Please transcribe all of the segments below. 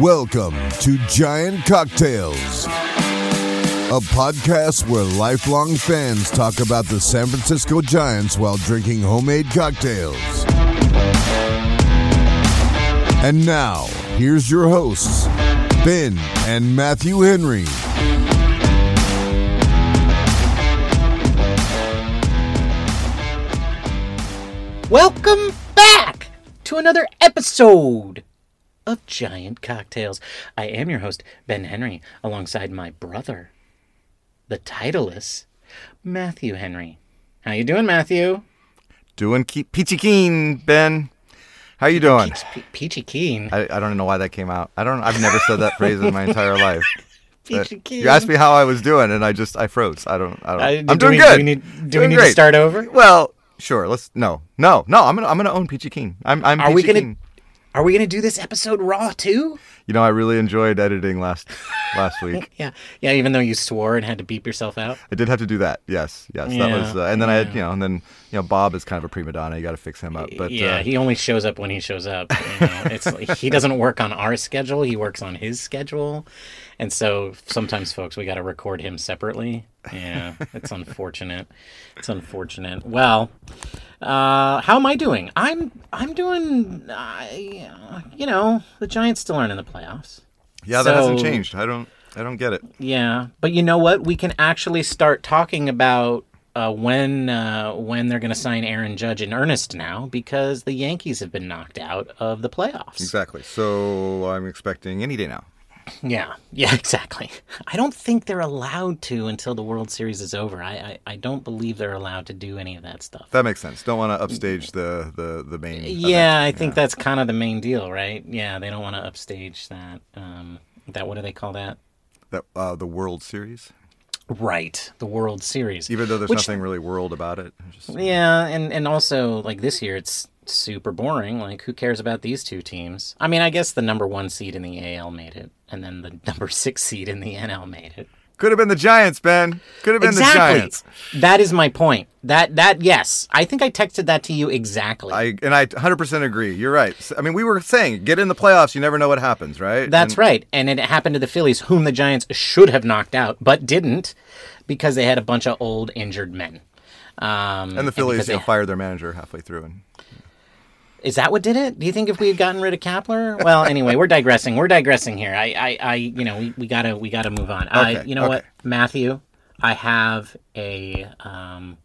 Welcome to Giant Cocktails, a podcast where lifelong fans talk about the San Francisco Giants while drinking homemade cocktails. And now, here's your hosts, Ben and Matthew Henry. Welcome back to another episode of Giant Cocktails. I am your host, Ben Henry, alongside my brother, the titleist, Matthew Henry. How you doing, Matthew? Doing ke- peachy keen, Ben. How you doing? Pe- Peachy Keen. I, I don't know why that came out. I don't. I've never said that phrase in my entire life. Peachy Keen. You asked me how I was doing, and I just I froze. I don't. I don't. I'm do doing we- good. Do we need, do we Doing need to start over? Well, sure. Let's. No, no, no. I'm gonna. I'm gonna own Peachy Keen. I'm. I'm. Are we Peachy gonna- Keen. Are we going to do this episode raw too? You know, I really enjoyed editing last last week. Yeah. Yeah, even though you swore and had to beep yourself out. I did have to do that. Yes, yes. that was. Uh, and then I had, you know, and then you know, Bob is kind of a prima donna. You got to fix him up. But yeah, uh, he only shows up when he shows up. You know? it's like, he doesn't work on our schedule; he works on his schedule, and so sometimes, folks, we got to record him separately. Yeah, it's unfortunate. It's unfortunate. Well, uh, how am I doing? I'm I'm doing. I, uh, you know, the Giants still aren't in the playoffs. yeah, that hasn't changed. I don't. I don't get it. Yeah, but you know what? We can actually start talking about uh, when uh, when they're going to sign Aaron Judge in earnest now because the Yankees have been knocked out of the playoffs. Exactly. So I'm expecting any day now. Yeah, yeah, exactly. I don't think they're allowed to until the World Series is over. I, I, I don't believe they're allowed to do any of that stuff. That makes sense. Don't want to upstage the the the main. yeah, I event. think that's kind of the main deal, right? Yeah, they don't want to upstage that. Um, that what do they call that? that uh, the World Series. Right, the World Series. Even though there's Which- nothing really world about it. Just, Yeah, and and also like this year it's super boring. Like who cares about these two teams? I mean, I guess the number 1 seed in the AL made it and then the number 6 seed in the NL made it. could have been the Giants, Ben. Could have been the Giants. That is my point. That that yes, I think I texted that to you exactly. I and I 100% agree. You're right. I mean, we were saying get in the playoffs. You never know what happens, right? That's And- right. And it happened to the Phillies, whom the Giants should have knocked out, but didn't because they had a bunch of old injured men. Um, And the Phillies because you know, they- fired their manager halfway through, and Is that what did it? Do you think if we had gotten rid of Kapler? Well, anyway, we're digressing. We're digressing here. I, I, I you know, we, we gotta, we gotta move on. I, Okay, you know what. Matthew, I have a, um,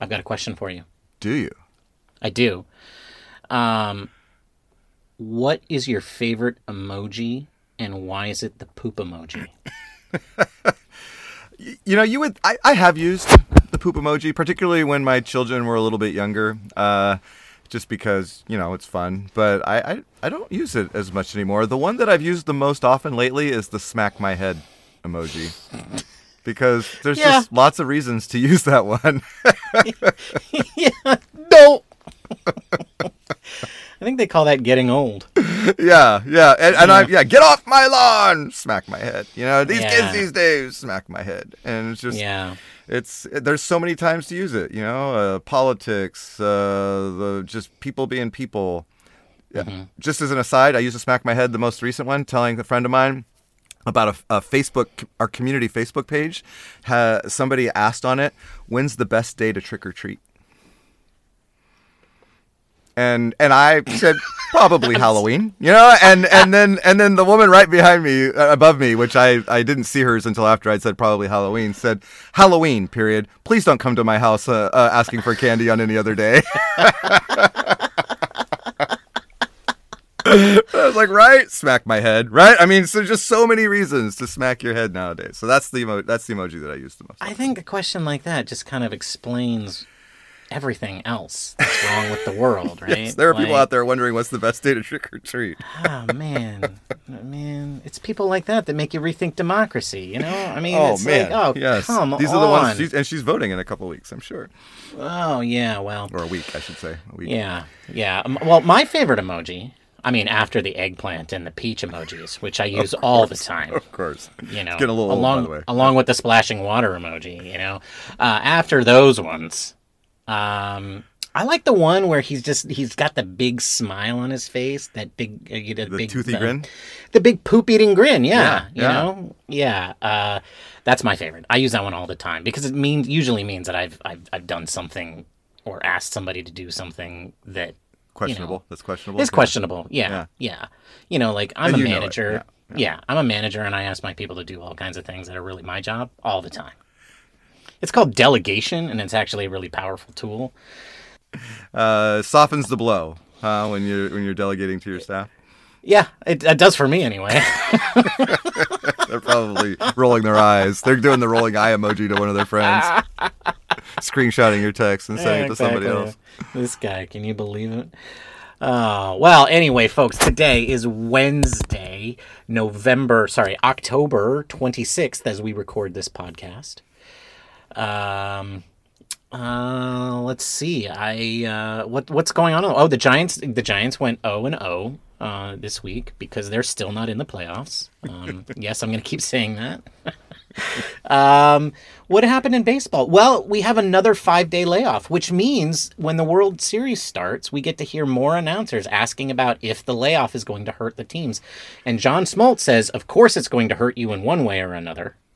I've got a question for you. do you? I do. Um, what is your favorite emoji, and why is it the poop emoji? You know, you would. I, I have used the poop emoji, particularly when my children were a little bit younger, uh, just because you know it's fun. But I, I I don't use it as much anymore. The one that I've used the most often lately is the smack my head emoji, because there's Yeah. just lots of reasons to use that one. yeah, no. I think they call that getting old. yeah, yeah, and, and I yeah, get off my lawn, smack my head. You know, these Yeah. kids these days smack my head, and it's just Yeah. it's there's so many times to use it you know uh, politics uh, the just people being people yeah. Mm-hmm. just as an aside i used to smack my head the most recent one telling a friend of mine about a, a facebook our community facebook page ha, somebody asked on it when's the best day to trick or treat and and I said probably Halloween, you know, and and then and then the woman right behind me, uh, above me, which I I didn't see hers until after I'd said probably Halloween, said Halloween. Period. Please don't come to my house uh, uh, asking for candy on any other day. I was like, right, smack my head, right? I mean, so just so many reasons to smack your head nowadays. So that's the emo- that's the emoji that I use the most. I think a question like that just kind of explains everything else that's wrong with the world, right? yes, There are people out there wondering what's the best day to trick or treat. Oh man, man, it's people like that that make you rethink democracy. You know, I mean, Oh it's man, like, oh yes. come These on. are the ones, she's, and she's voting in a couple weeks, I'm sure, oh yeah, well, or a week, I should say, a week. yeah, yeah. Well, my favorite emoji. I mean, after the eggplant and the peach emojis, which I use all the time. Of course. you know, It's getting a little along old, by the way. along with the splashing water emoji. You know, uh, after those ones, um, I like the one where he's just he's got the big smile on his face, that big uh, you know, The big toothy uh, grin. the big poop eating grin. Yeah, Yeah, you yeah. know, yeah. Uh, that's my favorite. I use that one all the time because it means usually means that I've I've I've done something or asked somebody to do something that Questionable. That's questionable. is Yeah. questionable. Yeah, Yeah. yeah. You know, like I'm And a you know manager. Yeah, Yeah, I'm a manager, and I ask my people to do all kinds of things that are really my job all the time. It's called delegation, and it's actually a really powerful tool. Uh, softens the blow uh, when you're when you're delegating to your staff. Yeah, it, it does for me anyway. They're probably rolling their eyes. They're doing the rolling eye emoji to one of their friends, screenshotting your text and sending it to somebody else. This guy, can you believe it? Oh, well, anyway, folks, today is Wednesday, November, sorry, October 26th as we record this podcast. Um uh let's see. I uh what what's going on? Oh, the Giants the Giants went 0 and 0 uh this week because they're still not in the playoffs. Um yes, I'm going to keep saying that. Um, what happened in baseball? Well, we have another five day layoff, which means when the World Series starts, we get to hear more announcers asking about if the layoff is going to hurt the teams. And John Smoltz says, of course it's going to hurt you in one way or another.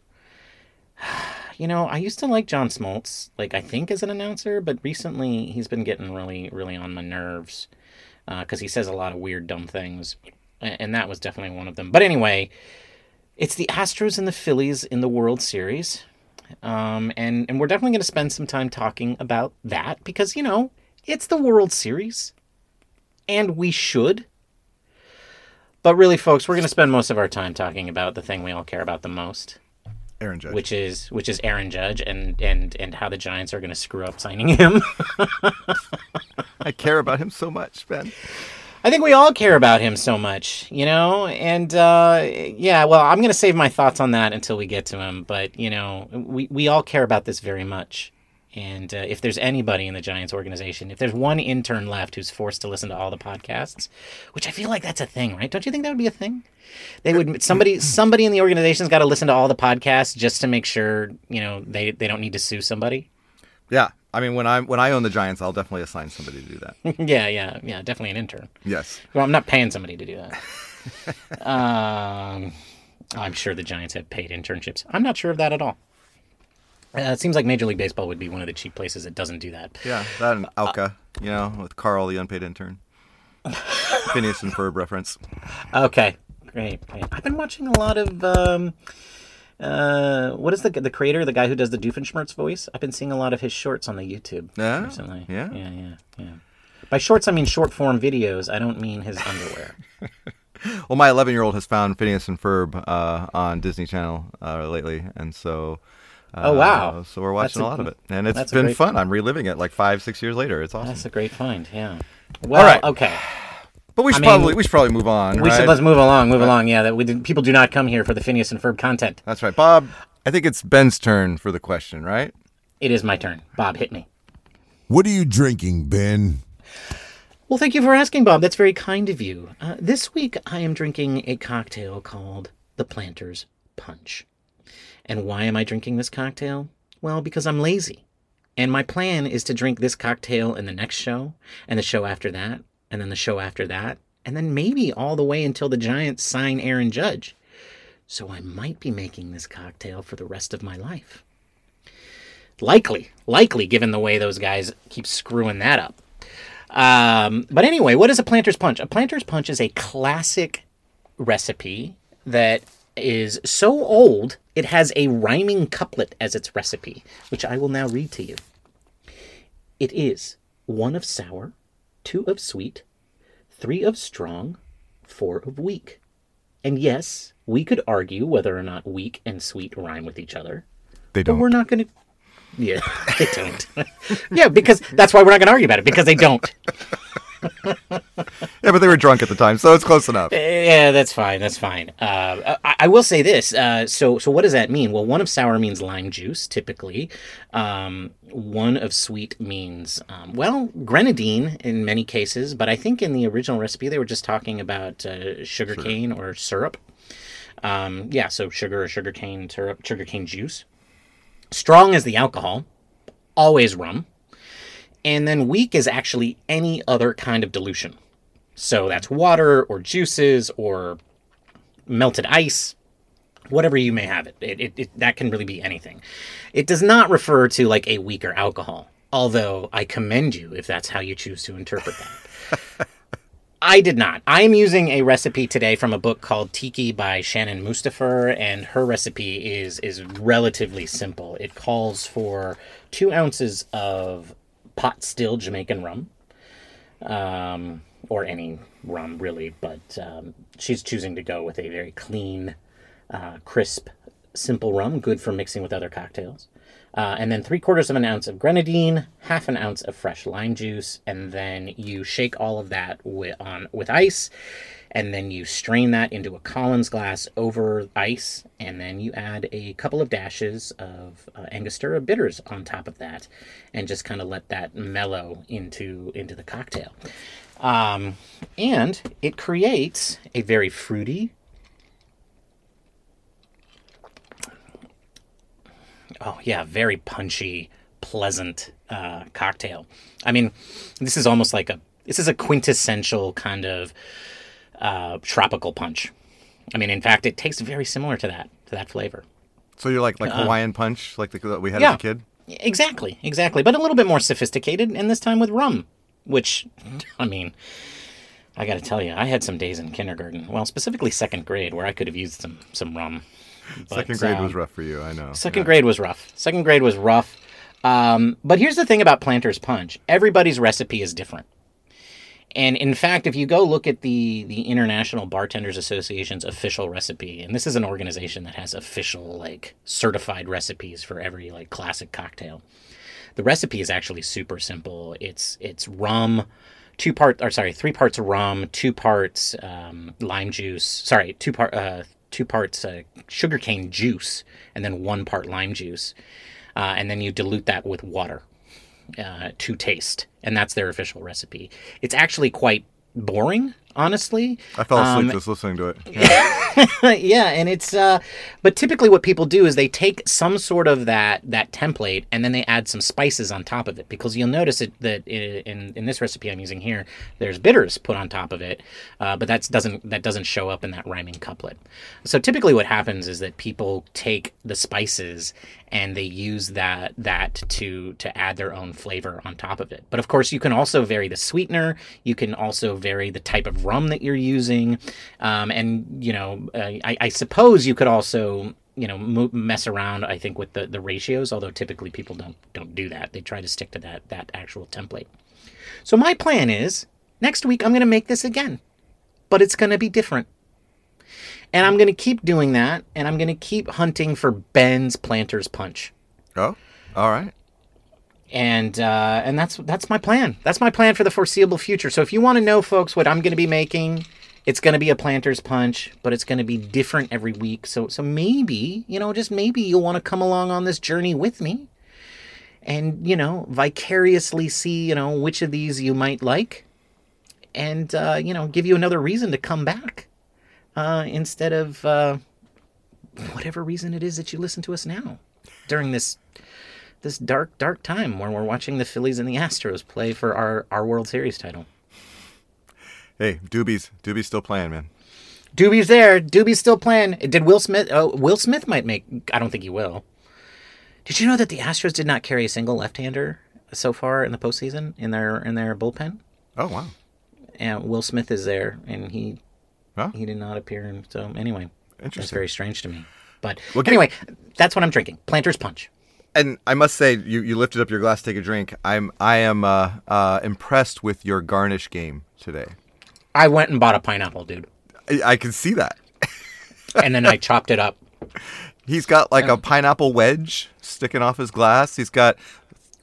You know, I used to like John Smoltz, like I think as an announcer, but recently he's been getting really, really on my nerves because he says a lot of weird, dumb things. And that was definitely one of them. But anyway, it's the Astros and the Phillies in the World Series. Um, and, and we're definitely going to spend some time talking about that because, you know, it's the World Series. And we should. But really, folks, we're going to spend most of our time talking about the thing we all care about the most, Aaron Judge. which is which is Aaron Judge and and and how the Giants are going to screw up signing him. I care about him so much, Ben. I think we all care about him so much, you know? And uh, yeah, well, I'm going to save my thoughts on that until we get to him. But, you know, we, we all care about this very much. And uh, if there's anybody in the Giants organization, if there's one intern left who's forced to listen to all the podcasts, which I feel like that's a thing, right? Don't you think that would be a thing? They would somebody somebody in the organization's got to listen to all the podcasts just to make sure you know they, they don't need to sue somebody. Yeah, I mean when I when I own the Giants, I'll definitely assign somebody to do that. yeah, yeah, yeah, definitely an intern. yes. Well, I'm not paying somebody to do that. um, I'm sure the Giants have paid internships. I'm not sure of that at all. Uh, it seems like Major League Baseball would be one of the cheap places that doesn't do that. Yeah, that and OWCA, you know, with Carl, the unpaid intern. Phineas and Ferb reference. Okay, great, great. I've been watching a lot of. Um, uh, what is the the creator, the guy who does the Doofenshmirtz voice? I've been seeing a lot of his shorts on the YouTube Yeah? recently. Yeah? yeah, yeah, yeah. By shorts, I mean short form videos. I don't mean his underwear. Well, my 11 year old has found Phineas and Ferb uh, on Disney Channel uh, lately, and so. Uh, Oh, wow. So we're watching a a- lot of it, and it's been great- fun. I'm reliving it like five, six years later. It's awesome. That's a great find. Yeah. Well, right. okay. But we should mean- probably we should probably move on. We right? should let's move along, move along. Yeah, that we did, people do not come here for the Phineas and Ferb content. That's right, Bob. I think it's Ben's turn for the question, right? It is my turn. Bob, hit me. What are you drinking, Ben? Well, thank you for asking, Bob. That's very kind of you. Uh, this week, I am drinking a cocktail called the Planter's Punch. And why am I drinking this cocktail? Well, because I'm lazy. And my plan is to drink this cocktail in the next show, and the show after that, and then the show after that, and then maybe all the way until the Giants sign Aaron Judge. So I might be making this cocktail for the rest of my life. Likely, likely, given the way those guys keep screwing that up. Um, but anyway, what is a planter's punch? A planter's punch is a classic recipe that is so old it has a rhyming couplet as its recipe, which I will now read to you. It is one of sour, two of sweet, three of strong, four of weak. And yes, we could argue whether or not weak and sweet rhyme with each other, They don't. we're not going to. Yeah, they don't. yeah, because that's why we're not going to argue about it because they don't. Yeah, but they were drunk at the time, so it's close enough. Yeah, that's fine. That's fine. Uh, I, I will say this. Uh, so, so what does that mean? Well, one of sour means lime juice, typically. Um, one of sweet means, um, well, grenadine in many cases. But I think in the original recipe they were just talking about uh, sugar cane or syrup. Um, yeah, so sugar or sugar cane syrup, sugar cane juice. Strong as the alcohol. Always rum. And then weak is actually any other kind of dilution. So that's water or juices or melted ice, whatever you may have it. It, it, it. That can really be anything. It does not refer to like a weaker alcohol, although I commend you if that's how you choose to interpret that. I did not. I am using a recipe today from a book called Tiki by Shannon Mustipher, and her recipe is is relatively simple. It calls for two ounces of pot still Jamaican rum, um, or any rum really, but um, she's choosing to go with a very clean, uh, crisp, simple rum, good for mixing with other cocktails. Uh, and then three quarters of an ounce of grenadine, half an ounce of fresh lime juice, and then you shake all of that with on with ice, and then you strain that into a Collins glass over ice, and then you add a couple of dashes of uh, Angostura bitters on top of that, and just kind of let that mellow into into the cocktail. Um, and it creates a very fruity, oh yeah, very punchy, pleasant uh, cocktail. I mean, this is almost like a this is a quintessential kind of uh, tropical punch. I mean, in fact, it tastes very similar to that to that flavor. So you're like like Hawaiian punch, like the that we had Uh, yeah. as a kid. Exactly, exactly, but a little bit more sophisticated, and this time with rum, which, I mean, I got to tell you, I had some days in kindergarten, well, specifically second grade, where I could have used some some rum. But, Second grade um, was rough for you, I know. Second grade was rough. Second grade was rough. Um, but here's the thing about Planter's Punch everybody's recipe is different. And in fact, if you go look at the, the International Bartenders Association's official recipe, and this is an organization that has official, like, certified recipes for every, like, classic cocktail, the recipe is actually super simple. It's it's rum, two part or sorry, three parts rum, two parts um, lime juice. Sorry, two part uh, two parts uh, sugarcane juice, and then one part lime juice, uh, and then you dilute that with water uh, to taste, and that's their official recipe. It's actually quite boring, honestly. I fell asleep Um, just listening to it. yeah, yeah, and it's uh but typically what people do is they take some sort of that that template and then they add some spices on top of it because you'll notice it that in in this recipe I'm using here there's bitters put on top of it, uh, but that doesn't that doesn't show up in that rhyming couplet. So typically what happens is that people take the spices and they use that that to to add their own flavor on top of it. But of course, you can also vary the sweetener. You can also vary the type of rum that you're using, um, and you know, uh, I, I suppose you could also you know mess around. I think with the the ratios, although typically people don't don't do that. They try to stick to that that actual template. So my plan is next week I'm going to make this again, but it's going to be different. And I'm going to keep doing that, and I'm going to keep hunting for Ben's Planter's Punch Oh, all right. and uh, and that's that's my plan. That's my plan for the foreseeable future. So if you want to know, folks, what I'm going to be making, it's going to be a planter's punch, but it's going to be different every week. So so maybe you know, just maybe you'll want to come along on this journey with me, and you know, vicariously see you know which of these you might like, and uh, you know, give you another reason to come back uh, instead of uh, whatever reason it is that you listen to us now during this this dark, dark time where we're watching the Phillies and the Astros play for our, our World Series title. Hey, Doobies, Doobies still playing, man. Doobie's there. Doobie's still playing. Did Will Smith? Oh, Will Smith might make. I don't think he will. Did you know that the Astros did not carry a single left-hander so far in the postseason in their in their bullpen? Oh wow. And Will Smith is there, and he Huh? he did not appear. And so anyway, that's very strange to me. But Well, anyway, that's what I'm drinking. Planter's Punch. And I must say, you, you lifted up your glass, to take a drink. I'm I am uh, uh, impressed with your garnish game today. I went and bought a pineapple, dude, I, I can see that. and then I chopped it up. He's got like a pineapple wedge sticking off his glass. He's got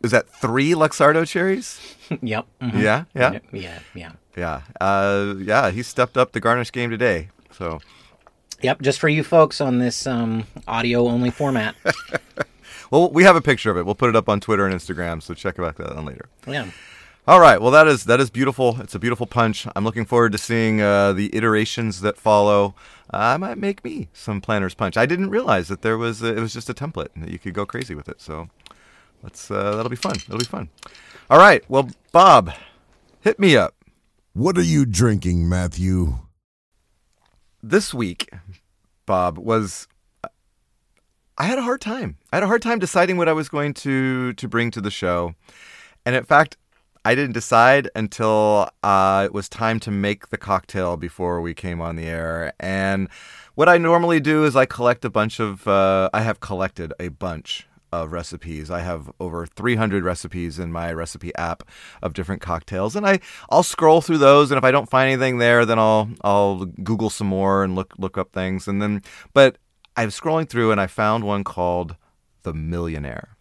is that three Luxardo cherries? yep. mhm. Yeah, yeah, Yeah, yeah. yeah. Uh, yeah, he stepped up the garnish game today. So Yep, just for you folks on this um, audio only format. well, we have a picture of it. We'll put it up on Twitter and Instagram. So check about that on later. yeah. All right. Well, that is that is beautiful. It's a beautiful punch. I'm looking forward to seeing uh, the iterations that follow. Uh, I might make me some planner's punch. I didn't realize that there was a, it was just a template and that you could go crazy with it. So let's uh, that'll be fun. It'll be fun. All right. Well, Bob, hit me up. What are you drinking, Matthew? This week, Bob, was I had a hard time. I had a hard time deciding what I was going to to bring to the show. And in fact, I didn't decide until uh, it was time to make the cocktail before we came on the air. And what I normally do is I collect a bunch of, uh, I have collected a bunch of recipes. I have over 300 recipes in my recipe app of different cocktails, and I I'll scroll through those, and if I don't find anything there, then I'll I'll Google some more and look look up things, and then but I'm scrolling through and I found one called the Millionaire.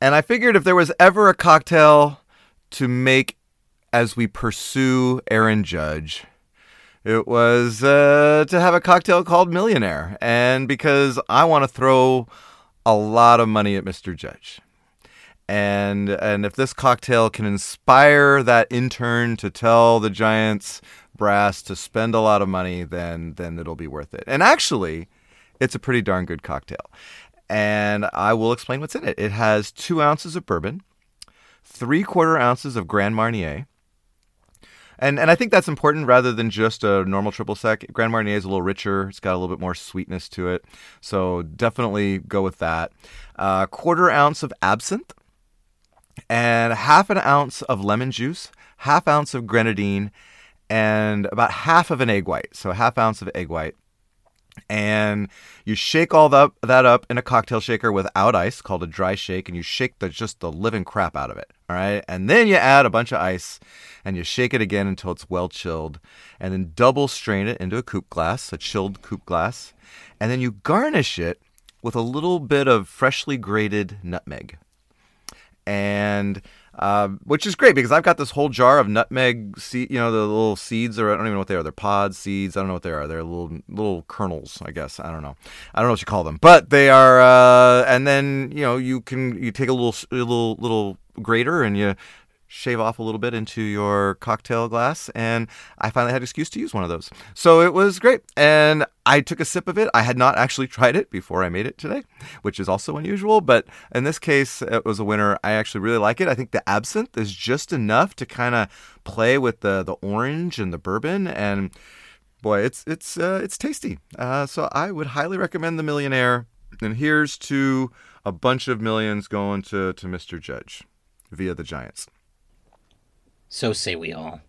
And I figured if there was ever a cocktail to make as we pursue Aaron Judge, it was uh, to have a cocktail called Millionaire. And because I want to throw a lot of money at Mr. Judge. And and if this cocktail can inspire that intern to tell the Giants brass to spend a lot of money, then then it'll be worth it. And actually, it's a pretty darn good cocktail and I will explain what's in it. It has two ounces of bourbon, three quarter ounces of Grand Marnier. And, and I think that's important rather than just a normal triple sec. Grand Marnier is a little richer. It's got a little bit more sweetness to it. So definitely go with that. Uh, quarter ounce of absinthe and half an ounce of lemon juice, half ounce of grenadine, and about half of an egg white. So half ounce of egg white and you shake all that, that up in a cocktail shaker without ice called a dry shake and you shake the just the living crap out of it all right and then you add a bunch of ice and you shake it again until it's well chilled and then double strain it into a coupe glass a chilled coupe glass and then you garnish it with a little bit of freshly grated nutmeg and uh, which is great because I've got this whole jar of nutmeg seed, you know, the little seeds, or I don't even know what they are. They're pods, seeds. I don't know what they are. They're little little kernels, I guess. I don't know. I don't know what you call them, but they are. Uh, and then you know you can you take a little little little grater and you shave off a little bit into your cocktail glass. And I finally had an excuse to use one of those. So it was great. And I took a sip of it. I had not actually tried it before I made it today, which is also unusual. But in this case, it was a winner. I actually really like it. I think the absinthe is just enough to kind of play with the, the orange and the bourbon. And boy, it's it's uh, it's tasty. Uh, so I would highly recommend the Millionaire. And here's to a bunch of millions going to, to Mr. Judge via the Giants. So say we all.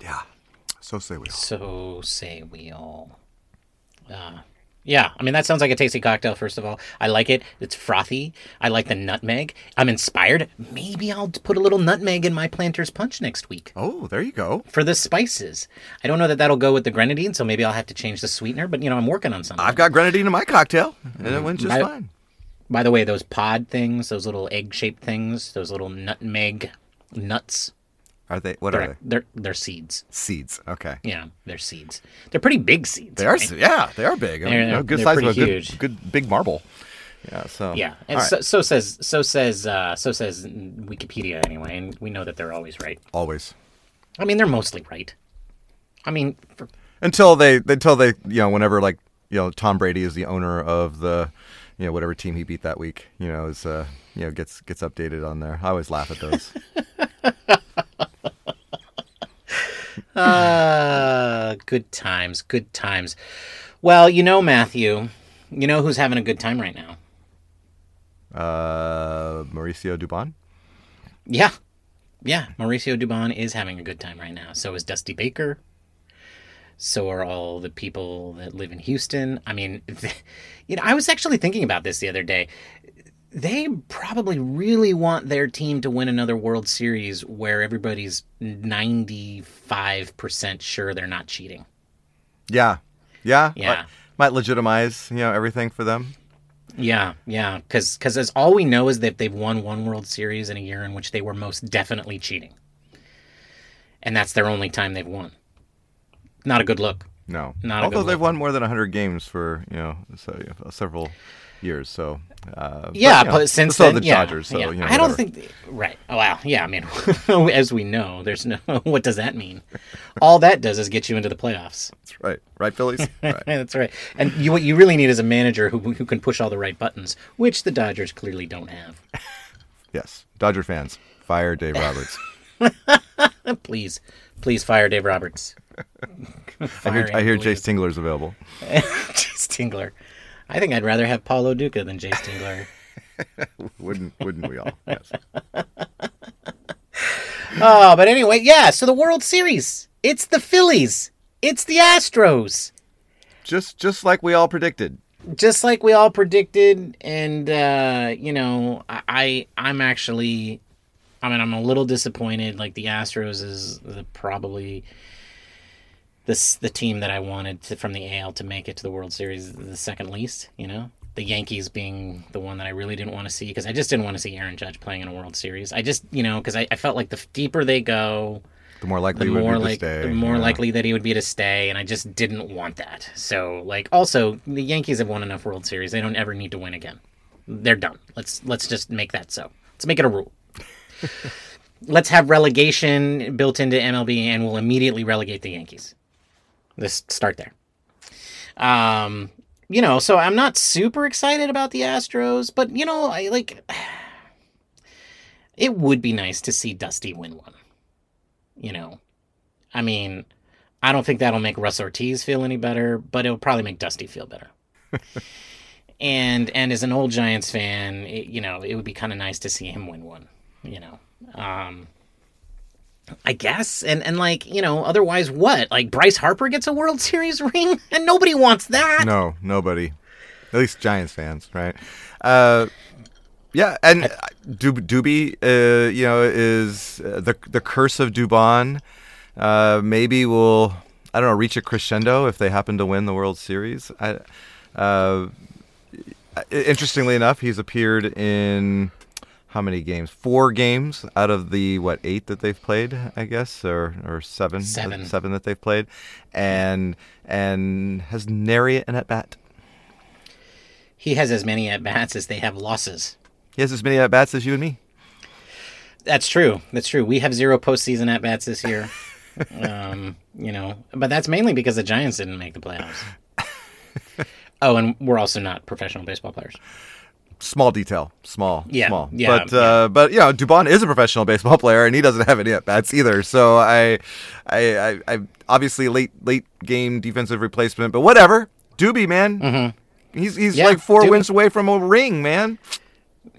Yeah. So say we all. So say we all. Uh, yeah, I mean that sounds like a tasty cocktail. First of all, I like it. It's frothy. I like the nutmeg. I'm inspired. Maybe I'll put a little nutmeg in my Planter's Punch next week Oh, there you go. for the spices. I don't know that that'll go with the grenadine, so maybe I'll have to change the sweetener. But you know, I'm working on something. I've got grenadine in my cocktail, and it went just I- fine. By the way, those pod things, those little egg-shaped things, those little nutmeg nuts, Are they? What are they're they? they're, they're seeds. Seeds. Okay. Yeah, they're seeds. They're pretty big seeds. They are. right? Yeah, they are big. They're- You know, good they're size of a pretty good, huge. good big marble. Yeah. So. Yeah, and right. so, so says so says uh, so says Wikipedia anyway, and we know that they're always right. Always. I mean, they're mostly right. I mean, for, Until they, until they, you know, whenever like, you know, Tom Brady is the owner of the, you know, whatever team he beat that week, you know, is, uh, you know, gets gets updated on there. I always laugh at those. uh, good times, good times. Well, you know, Matthew, you know who's having a good time right now? uh, Mauricio Dubon. Yeah, yeah, Mauricio Dubon is having a good time right now. So is Dusty Baker. So are all the people that live in Houston. I mean, you know, I was actually thinking about this the other day. They probably really want their team to win another World Series where everybody's 95% sure they're not cheating. Yeah. Yeah. Yeah. Might, legitimize, you know, everything for them. Yeah, yeah, because because as all we know is that they've won one World Series in a year in which they were most definitely cheating, and that's their only time they've won. Not a good look. No. Not a Although they've look. won more than 100 games for, you know, so, several years. So, uh, Yeah, but, but, you know, since so then, the yeah, Dodgers. So, yeah. you know, I don't think right. Oh, wow, yeah. I mean, as we know, there's no. What does that mean? All that does is get you into the playoffs. That's right. Right, Phillies? right. That's right. And you, what you really need is a manager who who can push all the right buttons, which the Dodgers clearly don't have. Yes. Dodger fans, fire Dave Roberts. please, please fire Dave Roberts. I hear, I hear Jayce Tingler's available. Jayce Tingler. I think I'd rather have Paul Lo Duca than Jayce Tingler. wouldn't wouldn't we all? Yes. oh, but anyway, yeah. So the World Series. It's the Phillies. It's the Astros. Just just like we all predicted. Just like we all predicted, and uh, you know, I I'm actually, I mean, I'm a little disappointed. Like the Astros is the, probably this the team that I wanted to, from the AL to make it to the World Series the second least. You know, the Yankees being the one that I really didn't want to see because I just didn't want to see Aaron Judge playing in a World Series. I just you know because I, I felt like the deeper they go, the more likely the more be like to stay. the more Yeah. likely that he would be to stay, and I just didn't want that. So like also the Yankees have won enough World Series; they don't ever need to win again. They're done. Let's let's just make that so. Let's make it a rule. let's have relegation built into MLB, and we'll immediately relegate the Yankees. Let's start there. Um, you know, so I'm not super excited about the Astros, but you know, I like. It would be nice to see Dusty win one. You know, I mean, I don't think that'll make Russ Ortiz feel any better, but it'll probably make Dusty feel better. and and as an old Giants fan, it, you know, it would be kind of nice to see him win one. You know, um, I guess, and and like you know, otherwise, what? Like Bryce Harper gets a World Series ring, and nobody wants that. No, nobody. At least Giants fans, right? Uh, yeah, and uh, Dub- Doobie, uh, you know, is uh, the the curse of Dubon. Uh, maybe will I don't know reach a crescendo if they happen to win the World Series. I, uh, interestingly enough, he's appeared in how many games? Four games out of the what eight that they've played, I guess, or or seven, Seven. seven that they've played, and and has nary an at bat. He has as many at bats as they have losses. He has as many at bats as you and me. That's true. That's true. We have zero postseason at bats this year. um, you know, but that's mainly because the Giants didn't make the playoffs. oh, and we're also not professional baseball players. Small detail, small, Yeah, small. yeah, but uh, but you know, Dubon is a professional baseball player, and he doesn't have any at bats either. So I, I, I, I obviously late late game defensive replacement, but whatever. Doobie, man, he's he's Mm-hmm. Yeah, like four Doobie. wins away from a ring, man.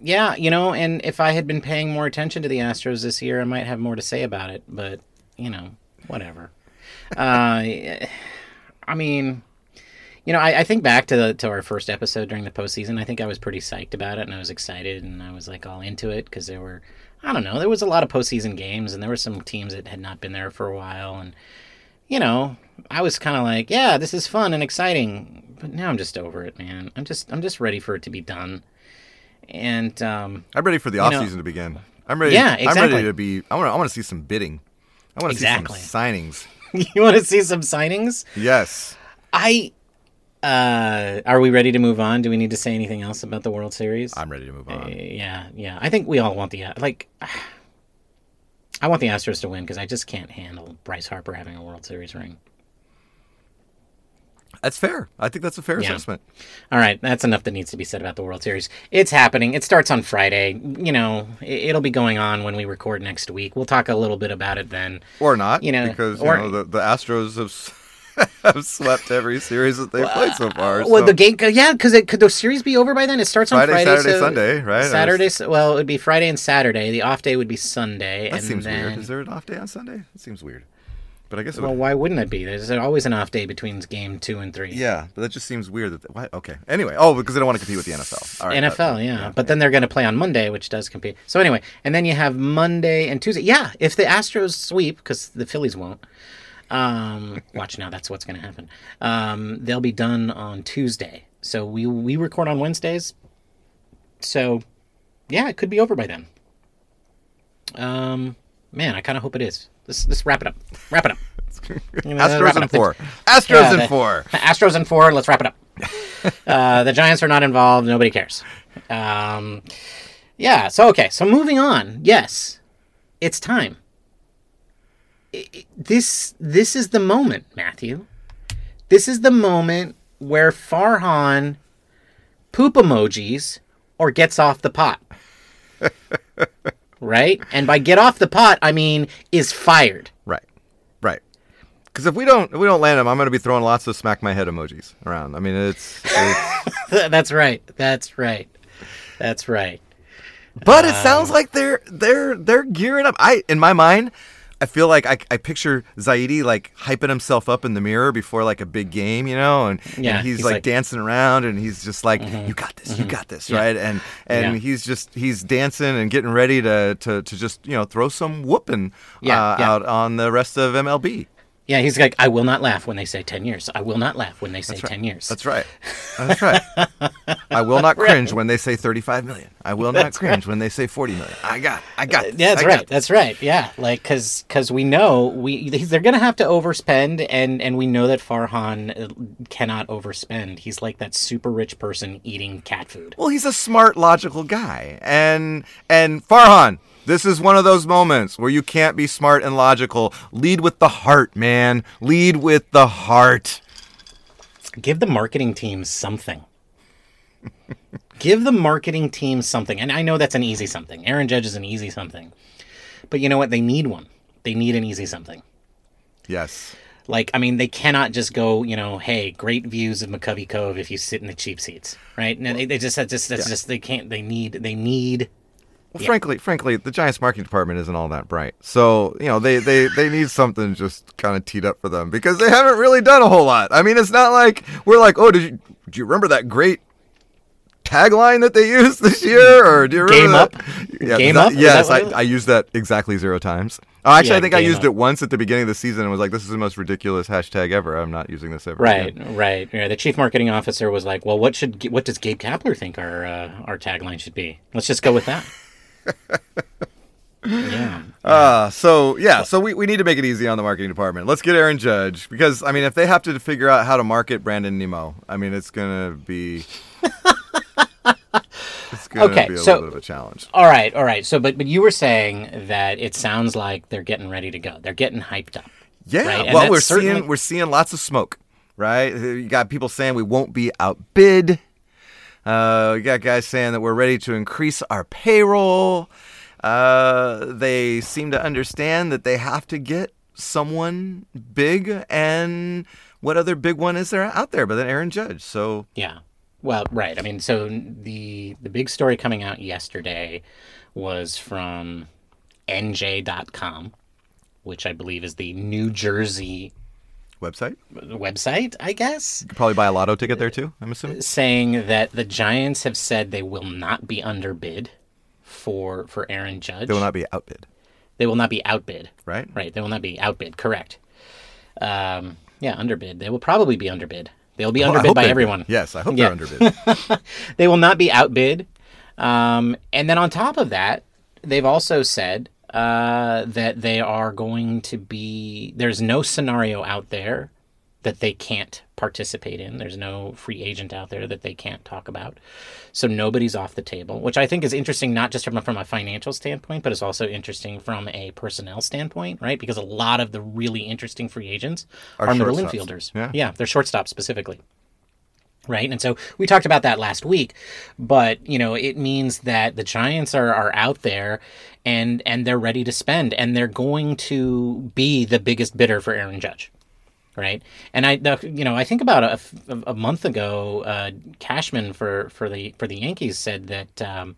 Yeah, you know, and if I had been paying more attention to the Astros this year, I might have more to say about it. But you know, whatever. uh, I mean, you know, I, I think back to the, to our first episode during the postseason. I think I was pretty psyched about it, and I was excited, and I was like all into it because there were, I don't know, there was a lot of postseason games, and there were some teams that had not been there for a while, and you know, I was kind of like, yeah, this is fun and exciting. But now I'm just over it, man. I'm just I'm just ready for it to be done. And um, I'm ready for the off know- season to begin. I'm ready. Yeah, I'm exactly. ready to be. I want. to I want to see some bidding. I want to Exactly. see some signings. you want to see some signings? Yes. I uh are we ready to move on? Do we need to say anything else about the World Series? I'm ready to move Uh, on. yeah, yeah. I think we all want the like I want the Astros to win because I just can't handle Bryce Harper having a World Series ring. That's fair. I think that's a fair Yeah. assessment. All right, that's enough that needs to be said about the World Series. It's happening. It starts on Friday. You know, it- it'll be going on when we record next week. We'll talk a little bit about it then. Or not, You know, because you or- know the, the Astros have have swept every series that they've played so far. Well, so- the game, uh, yeah, because it could the series be over by then? It starts on Friday, Friday, Saturday, so Sunday, right? Saturday, s- well, it would be Friday and Saturday. The off day would be Sunday, that and seems then weird. Is there an off day on Sunday? It seems weird, but I guess it well, would. why wouldn't it be? There's always an off day between game two and three. Yeah, but that just seems weird. That why? Okay. Anyway, oh, because they don't want to compete with the NFL. All right, NFL, that- yeah. But then they're going to play on Monday, which does compete. So anyway, and then you have Monday and Tuesday. Yeah, if the Astros sweep, because the Phillies won't. Um, watch now, that's what's going to happen. Um, they'll be done on Tuesday. So we we record on Wednesdays. So, yeah, it could be over by then. Um, man, I kind of hope it is. Let's let's wrap it up. Wrap it up. You know, wrap Astros in four. Astros Yeah, in the- four. Astros in four. Let's wrap it up. uh, the Giants are not involved. Nobody cares. Um, yeah. So okay. So moving on. Yes, it's time. This this is the moment, Matthew. This is the moment where Farhan poop emojis or gets off the pot. right? And by get off the pot, I mean is fired. Right. Right. Because if we don't if we don't land him, I'm going to be throwing lots of smack my head emojis around. I mean, it's, it's That's right. That's right. That's right. but it sounds um, like they're they're they're gearing up. I in my mind, I feel like I, I picture Zaidi like hyping himself up in the mirror before like a big game, you know, and, Yeah, and he's, he's like, like- Mm-hmm. dancing around and he's just like, "You got this, you got this," right? And and Yeah. he's just he's dancing and getting ready to to, to just you know throw some whooping Yeah, uh, yeah. out on the rest of MLB. Yeah, he's like, I will not laugh when they say 10 years. I will not laugh when they say 10 years. That's right. That's right. I will not cringe when they say 35 million. I will not cringe when they say 40 million. I got, I got. This. Yeah, that's I right. That's right. Yeah, like because because we know we they're gonna have to overspend, and and we know that Farhan uh, cannot overspend. He's like that super rich person eating cat food. Well, he's a smart, logical guy, and and Farhan. This is one of those moments where you can't be smart and logical. Lead with the heart, man. Lead with the heart. Give the marketing team something. Give the marketing team something, and I know that's an easy something. Aaron Judge is an easy something, but you know what? They need one. They need an easy something. Yes. Like, I mean, they cannot just go, you know, hey, great views of McCovey Cove if you sit in the cheap seats, right? No, they, they just, that's just, that's just, they can't, they need, they need, Well, frankly, frankly, the Giants marketing department isn't all that bright. So you know, they they they need something just kind of teed up for them because they haven't really done a whole lot. I mean, it's not like we're like, oh, did you do you remember that great tagline that they used this year, or do you remember Game that? up? Yeah, Game that- up? Yes, that what it I, I used that exactly zero times. Oh, actually, Yeah, I think I used up. it once at the beginning of the season and was like, "This is the most ridiculous hashtag ever. I'm not using this ever." right, again." right. Yeah, the chief marketing officer was like, well, what should, what does Gabe Kapler think our, uh, our tagline should be? Let's just go with that. Yeah. Uh, so yeah, so we, we need to make it easy on the marketing department. Let's get Aaron Judge because I mean, if they have to figure out how to market Brandon Nimmo, I mean, it's gonna be it's gonna Okay, be a so- little bit of a challenge. All right, all right. So, but, but you were saying that it sounds like they're getting ready to go. They're getting hyped up. Yeah, right, well, we're certainly- seeing we're seeing lots of smoke, right? You got people saying we won't be outbid. Uh, you got guys saying that we're ready to increase our payroll. Uh, they seem to understand that they have to get someone big, and what other big one is there out there but then Aaron Judge? So Yeah. Well, right. I mean, so the the big story coming out yesterday was from nj.com, which I believe is the New Jersey website, website, I guess, you could probably buy a lotto ticket there too. I'm assuming. saying that the Giants have said they will not be underbid for for Aaron Judge. They will not be outbid, They will not be outbid. right? Right. They will not be outbid. Correct. Um, yeah, underbid. They will probably be underbid. They'll be Well, underbid by everyone. Yes, I hope Yeah. they're underbid. They will not be outbid. Um, and then on top of that, they've also said uh, that they are going to be. There's no scenario out there that they can't participate in. There's no free agent out there that they can't talk about. So nobody's off the table, which I think is interesting, not just from a, from a financial standpoint, but it's also interesting from a personnel standpoint, right? Because a lot of the really interesting free agents Are are, middle infielders. Yeah. yeah, they're shortstops specifically right? And so we talked about that last week, but you know, it means that the Giants are are out there and and they're ready to spend and they're going to be the biggest bidder for Aaron Judge. Right, and I, you know, I think about a, a month ago, uh, Cashman for, for the for the Yankees said that um,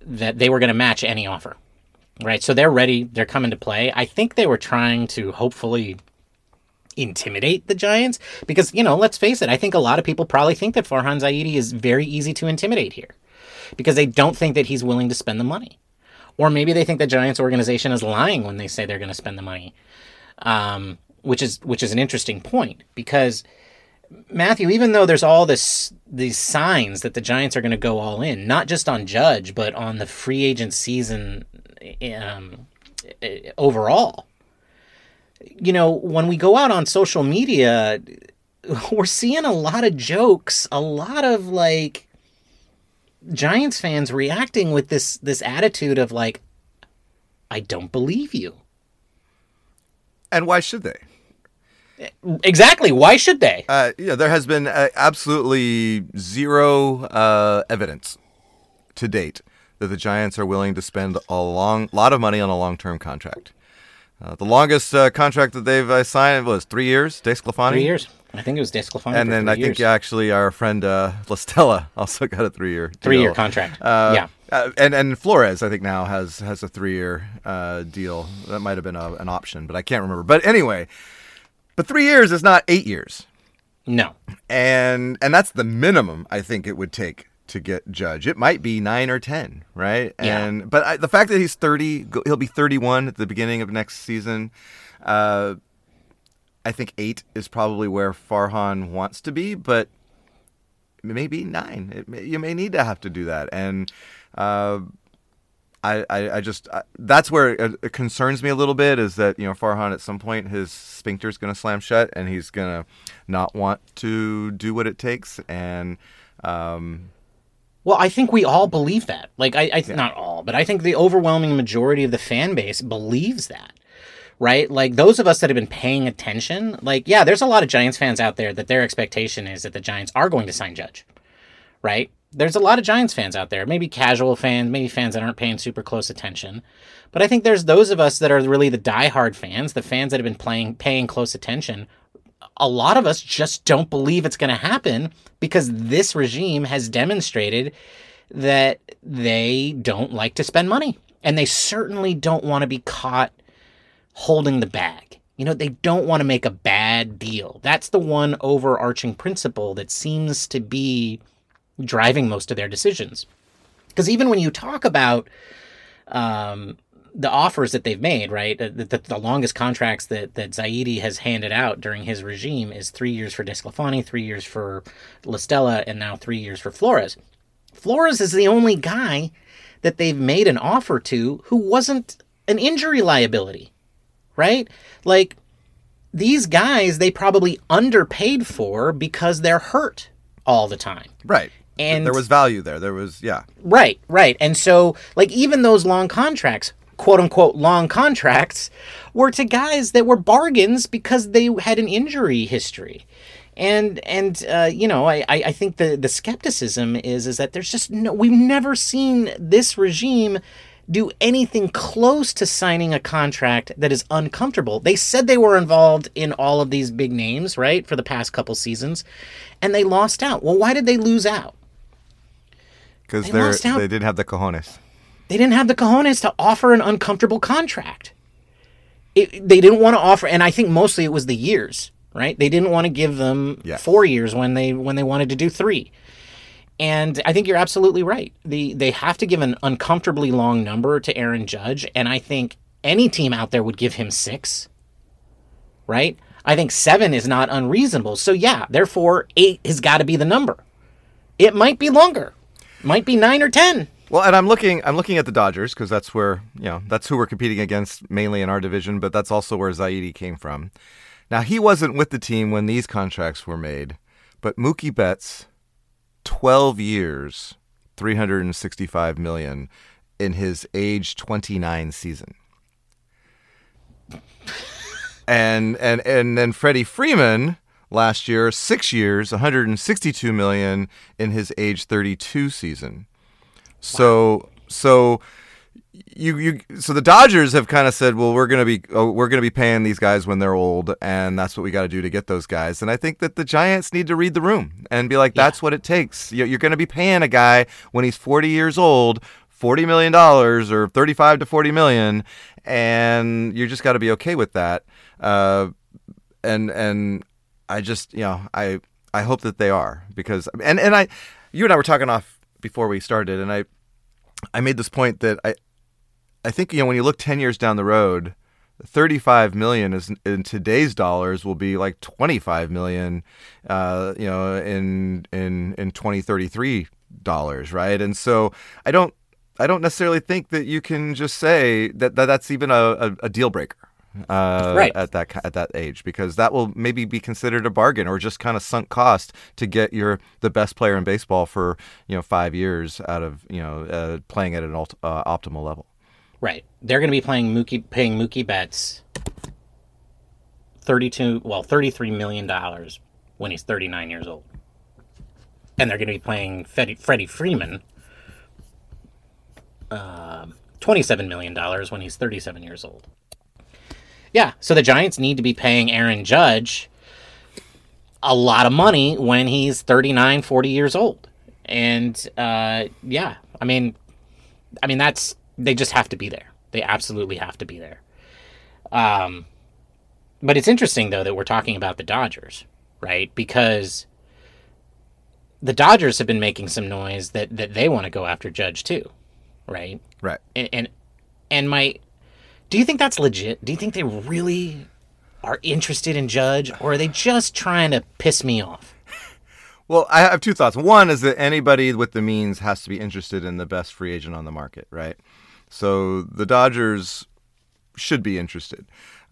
that they were going to match any offer, right? So they're ready, they're coming to play. I think they were trying to hopefully intimidate the Giants because you know, let's face it, I think a lot of people probably think that Farhan Zaidi is very easy to intimidate here because they don't think that he's willing to spend the money. Or maybe they think the Giants organization is lying when they say they're going to spend the money. Um, which is which is an interesting point because Matthew, even though there's all this these signs that the Giants are going to go all in, not just on Judge, but on the free agent season um, overall. You know, when we go out on social media, we're seeing a lot of jokes, a lot of like Giants fans reacting with this this attitude of like, I don't believe you. and why should they? Exactly. Why should they? Uh, yeah, there has been uh, absolutely zero uh, evidence to date that the Giants are willing to spend a long lot of money on a long term contract. Uh, the longest uh, contract that they've uh, signed was three years. DeSclafani. Three years. I think it was DeSclafani. And then I think actually our friend uh, La Stella also got a three year three year contract. Uh, yeah. uh, and and Flores, I think now has has a three year uh, deal. That might have been a, an option, but I can't remember. But anyway, but three years is not eight years, No. and and that's the minimum I think it would take to get Judge. It might be nine or ten, right? Yeah. And but I, the fact that he's thirty, he'll be thirty one at the beginning of next season. Uh, I think eight is probably where Farhan wants to be, but maybe nine. It may, you may need to have to do that, and uh, I, I, I just I, that's where it, it concerns me a little bit is that you know Farhan at some point his sphincter is going to slam shut, and he's going to not want to do what it takes, and um, Well, I think we all believe that. Like, I, I not all, but I think the overwhelming majority of the fan base believes that. Right? Like, those of us that have been paying attention, like, yeah, there's a lot of Giants fans out there that their expectation is that the Giants are going to sign Judge. Right? There's a lot of Giants fans out there, maybe casual fans, maybe fans that aren't paying super close attention. But I think there's those of us that are really the diehard fans, the fans that have been playing, paying close attention, a lot of us just don't believe it's going to happen because this regime has demonstrated that they don't like to spend money and they certainly don't want to be caught holding the bag. You know, they don't want to make a bad deal. That's the one overarching principle that seems to be driving most of their decisions. Because even when you talk about um, the offers that they've made, right? The, the, the longest contracts that, that Zaidi has handed out during his regime is three years for DeSclafani, three years for La Stella, and now three years for Flores. Flores is the only guy that they've made an offer to who wasn't an injury liability, right? Like, these guys they probably underpaid for because they're hurt all the time. right. And- there was value there. There was yeah. Right, right. And so, like, even those long contracts, quote unquote long contracts, were to guys that were bargains because they had an injury history. And and uh, you know, I, I think the the skepticism is is that there's just no we've never seen this regime do anything close to signing a contract that is uncomfortable. They said they were involved in all of these big names, right, for the past couple seasons, and they lost out. Well, why did they lose out? Because They they lost out. they didn't have the cojones. They didn't have the cojones to offer an uncomfortable contract. It, they didn't want to offer, and I think mostly it was the years, right? They didn't want to give them four years when they when they wanted to do three. And I think you're absolutely right. The they have to give an uncomfortably long number to Aaron Judge, and I think any team out there would give him six. Right? I think seven is not unreasonable. So yeah, therefore eight has got to be the number. It might be longer, might be nine or ten. Well, and I'm looking I'm looking at the Dodgers because that's where you know that's who we're competing against mainly in our division, but that's also where Zaidi came from. Now he wasn't with the team when these contracts were made, but Mookie Betts, 12 years, 365 million in his age 29 season. and and and then Freddie Freeman last year, six years, 162 million in his age 32 season. So so you you so the Dodgers have kind of said, well, we're gonna be oh, we're gonna be paying these guys when they're old, and that's what we got to do to get those guys. And I think that the Giants need to read the room and be like, that's what it takes. You- You're gonna be paying a guy when he's 40 years old. Forty million dollars, or thirty-five to forty million, and you just got to be okay with that. Uh, and and I just you know I I hope that they are because and and I you and I were talking off before we started, and I I made this point that I I think you know when you look 10 years down the road 35 million is in today's dollars will be like 25 million uh, you know in in in 2033 dollars right? And so I don't I don't necessarily think that you can just say that, that that's even a, a, a deal breaker uh, Right. at that at that age because that will maybe be considered a bargain or just kind of sunk cost to get your the best player in baseball for you know five years out of you know uh, playing at an ult- uh, optimal level. Right. They're going to be playing Mookie, paying Mookie Betts thirty-two, well, thirty-three million dollars when he's thirty-nine years old, and they're going to be playing Freddie, Freddie Freeman uh, $27 million when he's 37 years old. Yeah, so the Giants need to be paying Aaron Judge a lot of money when he's 39, 40 years old. And uh, yeah, I mean, I mean that's they just have to be there. They absolutely have to be there. Um, but it's interesting though that we're talking about the Dodgers, right? Because the Dodgers have been making some noise that that they want to go after Judge too, right? Right. And and, and my, do you think that's legit? Do you think they really are interested in Judge, or are they just trying to piss me off? Well, I have two thoughts. One is that anybody with the means has to be interested in the best free agent on the market, right? So the Dodgers should be interested.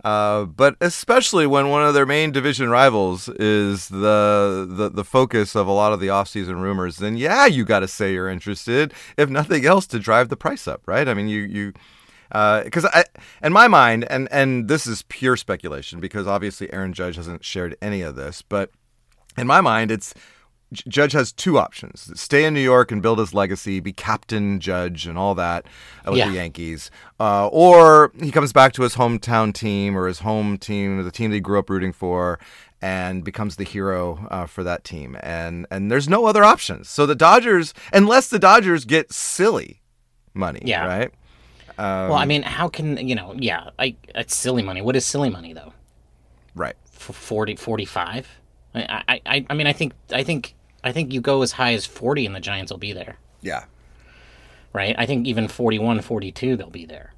Uh, but especially when one of their main division rivals is the, the the focus of a lot of the offseason rumors, then yeah, you got to say you're interested, if nothing else, to drive the price up, right? I mean, you you because uh, in my mind, and and this is pure speculation because obviously Aaron Judge hasn't shared any of this, but in my mind, it's Judge has two options: stay in New York and build his legacy, be captain, Judge, and all that with yeah. the Yankees, uh, or he comes back to his hometown team or his home team, the team that he grew up rooting for, and becomes the hero uh, for that team. And and there's no other options. So the Dodgers, unless the Dodgers get silly money, yeah. right? Um, well, I mean, how can you know? Yeah, I, it's silly money. What is silly money though? Right. For 40, 45? I, I, I mean, I think, I think I think you go as high as 40 and the Giants will be there. Yeah. Right? I think even 41, 42, they'll be there.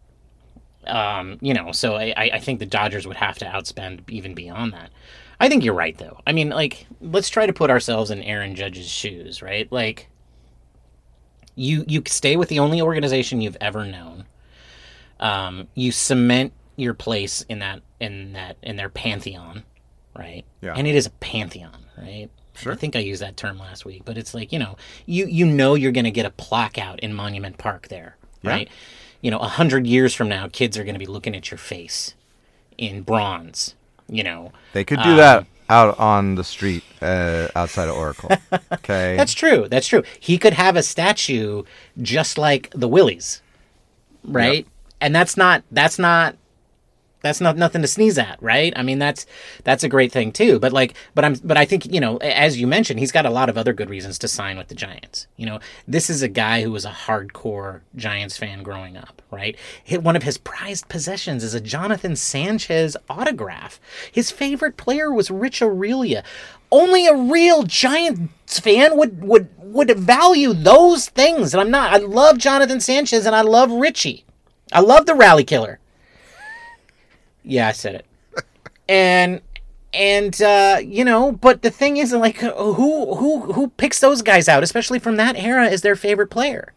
Um, you know, so I, I think the Dodgers would have to outspend even beyond that. I think you're right, though. I mean, like, let's try to put ourselves in Aaron Judge's shoes, right? Like, you you stay with the only organization you've ever known. Um, you cement your place in that in that in their pantheon, right? Yeah. And it is a pantheon, right? Sure. I think I used that term last week, but it's like you know, you you know you're going to get a plaque out in Monument Park there, right? Yeah. You know, a hundred years from now, kids are going to be looking at your face in bronze. You know, they could do um, that out on the street uh, outside of Oracle. Okay, that's true. That's true. He could have a statue just like the Willies, right? Yep. And that's not that's not that's not nothing to sneeze at, right? I mean, that's that's a great thing too. But like, but I'm, but I think you know, as you mentioned, he's got a lot of other good reasons to sign with the Giants. You know, this is a guy who was a hardcore Giants fan growing up, right? One of his prized possessions is a Jonathan Sanchez autograph. His favorite player was Rich Aurilia. Only a real Giants fan would would would value those things, and I'm not. I love Jonathan Sanchez and I love Richie. I love the rally killer. Yeah, I said it. and and uh, you know, but the thing is, like, who who who picks those guys out, especially from that era, as their favorite player?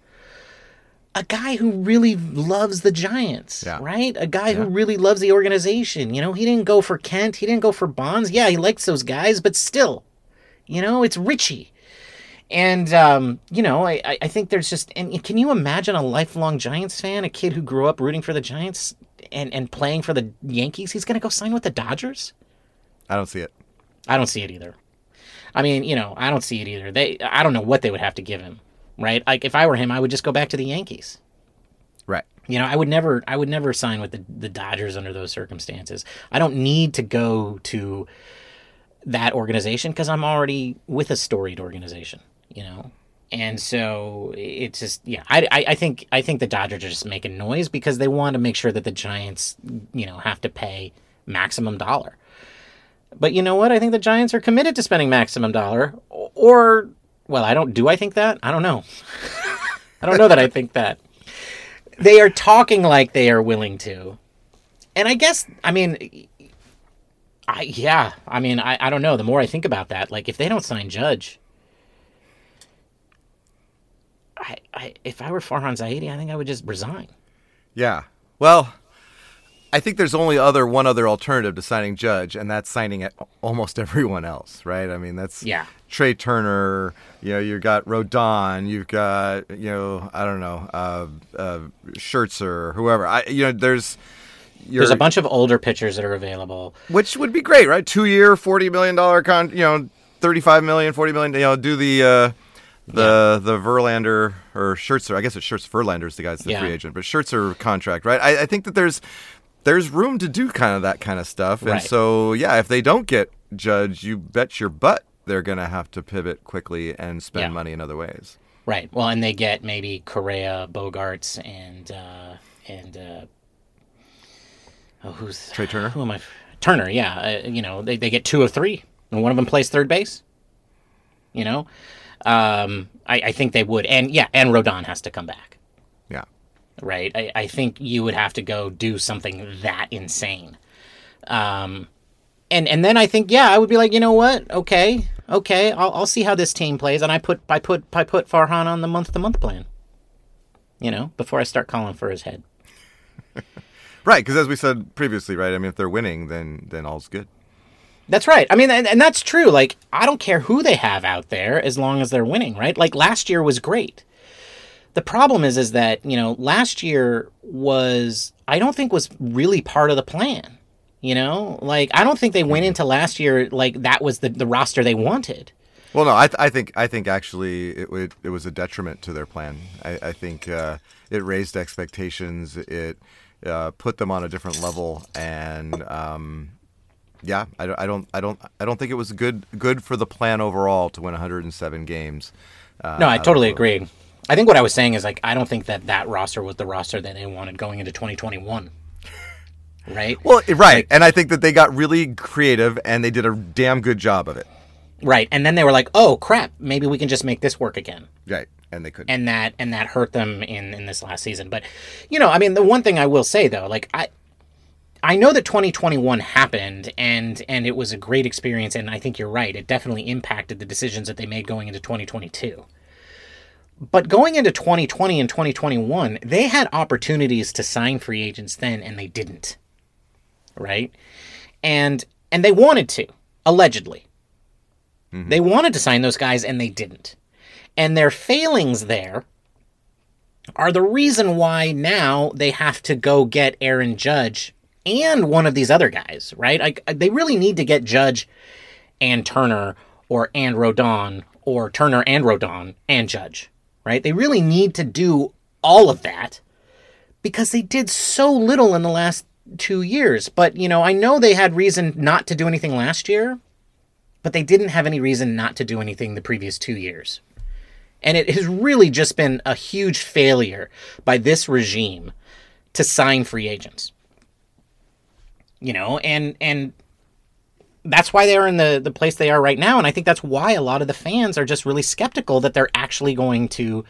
A guy who really loves the Giants, yeah. right? A guy yeah. who really loves the organization. You know, he didn't go for Kent, he didn't go for Bonds. Yeah, he likes those guys, but still, you know, it's Richie. And um, you know, I, I think there's just and can you imagine a lifelong Giants fan, a kid who grew up rooting for the Giants, and, and playing for the Yankees, he's going to go sign with the Dodgers? I don't see it. I don't see it either. I mean, you know, I don't see it either. They, I don't know what they would have to give him, right? Like if I were him, I would just go back to the Yankees. Right. You know, I would never, I would never sign with the the Dodgers under those circumstances. I don't need to go to that organization because I'm already with a storied organization. You know, and so it's just yeah I, I, I, think i think the dodgers are just making noise because they want to make sure that the giants you know have to pay maximum dollar. But you know what? I think the giants are committed to spending maximum dollar or well i don't do i think that? I don't know. I don't know that i think that. They are talking like they are willing to. And i guess i mean i yeah i mean i, I don't know. The more i think about that like if they don't sign judge I, I if I were Farhan Zaidi, I think I would just resign. Yeah. Well, I think there's only other one other alternative to signing Judge, and that's signing almost everyone else, right? I mean, that's yeah. Trea Turner. You know, you've got Rodon. You've got you know, I don't know, uh, uh, Scherzer, whoever. I you know, there's. There's a bunch of older pitchers that are available, which would be great, right? Two year, forty million dollar con, you know, thirty five million, forty million. You know, do the uh, the yeah. the Verlander or Scherzer. I guess it's Scherzer Verlander's the guy's the Yeah. free agent, but Scherzer contract, right? I, I think that there's there's room to do kind of that kind of stuff, and Right. so yeah, if they don't get Judge, you bet your butt they're gonna have to pivot quickly and spend Yeah. money in other ways. Right. Well, and they get maybe Correa, Bogaerts, and uh, and uh, oh, who's Trea Turner? Who am I? Turner. Yeah. Uh, you know, they they get two of three, and one of them plays third base. You know, um, I, I think they would, and yeah, and Rodon has to come back. Yeah. right? I, I think you would have to go do something that insane. Um, and and then I think yeah, I would be like, you know what? Okay, okay, I'll, I'll see how this team plays, and I put I put I put Farhan on the month to month plan. You know, before I start calling for his head. Right, because as we said previously, right? I mean, if they're winning, then then all's good. That's right. I mean, and, and that's true. Like, I don't care who they have out there as long as they're winning, right? Like last year was great. The problem is, is that you know last year was I don't think was really part of the plan. You know, like I don't think they went into last year like that was the the roster they wanted. Well, no, I, th- I think I think actually it would it was a detriment to their plan. I, I think uh, it raised expectations. It uh, put them on a different level, and um, yeah, I, don't- I don't I don't I don't think it was good good for the plan overall to win 107 games. Uh, No, I totally agree. I think what I was saying is like I don't think that that roster was the roster that they wanted going into 2021. Right? Well, right, and I think that they got really creative and they did a damn good job of it. Right. And then they were like, "Oh crap, maybe we can just make this work again." Right, and they couldn't. and that and that hurt them in in this last season. But you know, I mean, the one thing I will say though, like I. I know that 2021 happened and and it was a great experience and I think you're right. It definitely impacted the decisions that they made going into 2022. But going into 2020 and 2021, they had opportunities to sign free agents then and they didn't. Right? And and they wanted to, allegedly. Mm-hmm. They wanted to sign those guys and they didn't and their failings there are the reason why now they have to go get Aaron Judge and one of these other guys, right? Like uh, they really need to get Judge and Turner or and Rodon or Turner and Rodon and Judge, right? They really need to do all of that because they did so little in the last 2 years. But, you know, I know they had reason not to do anything last year, but they didn't have any reason not to do anything the previous 2 years. And it has really just been a huge failure by this regime to sign free agents. You know, and and that's why they're in the the place they are right now and I think that's why a lot of the fans are just really skeptical that they're actually going to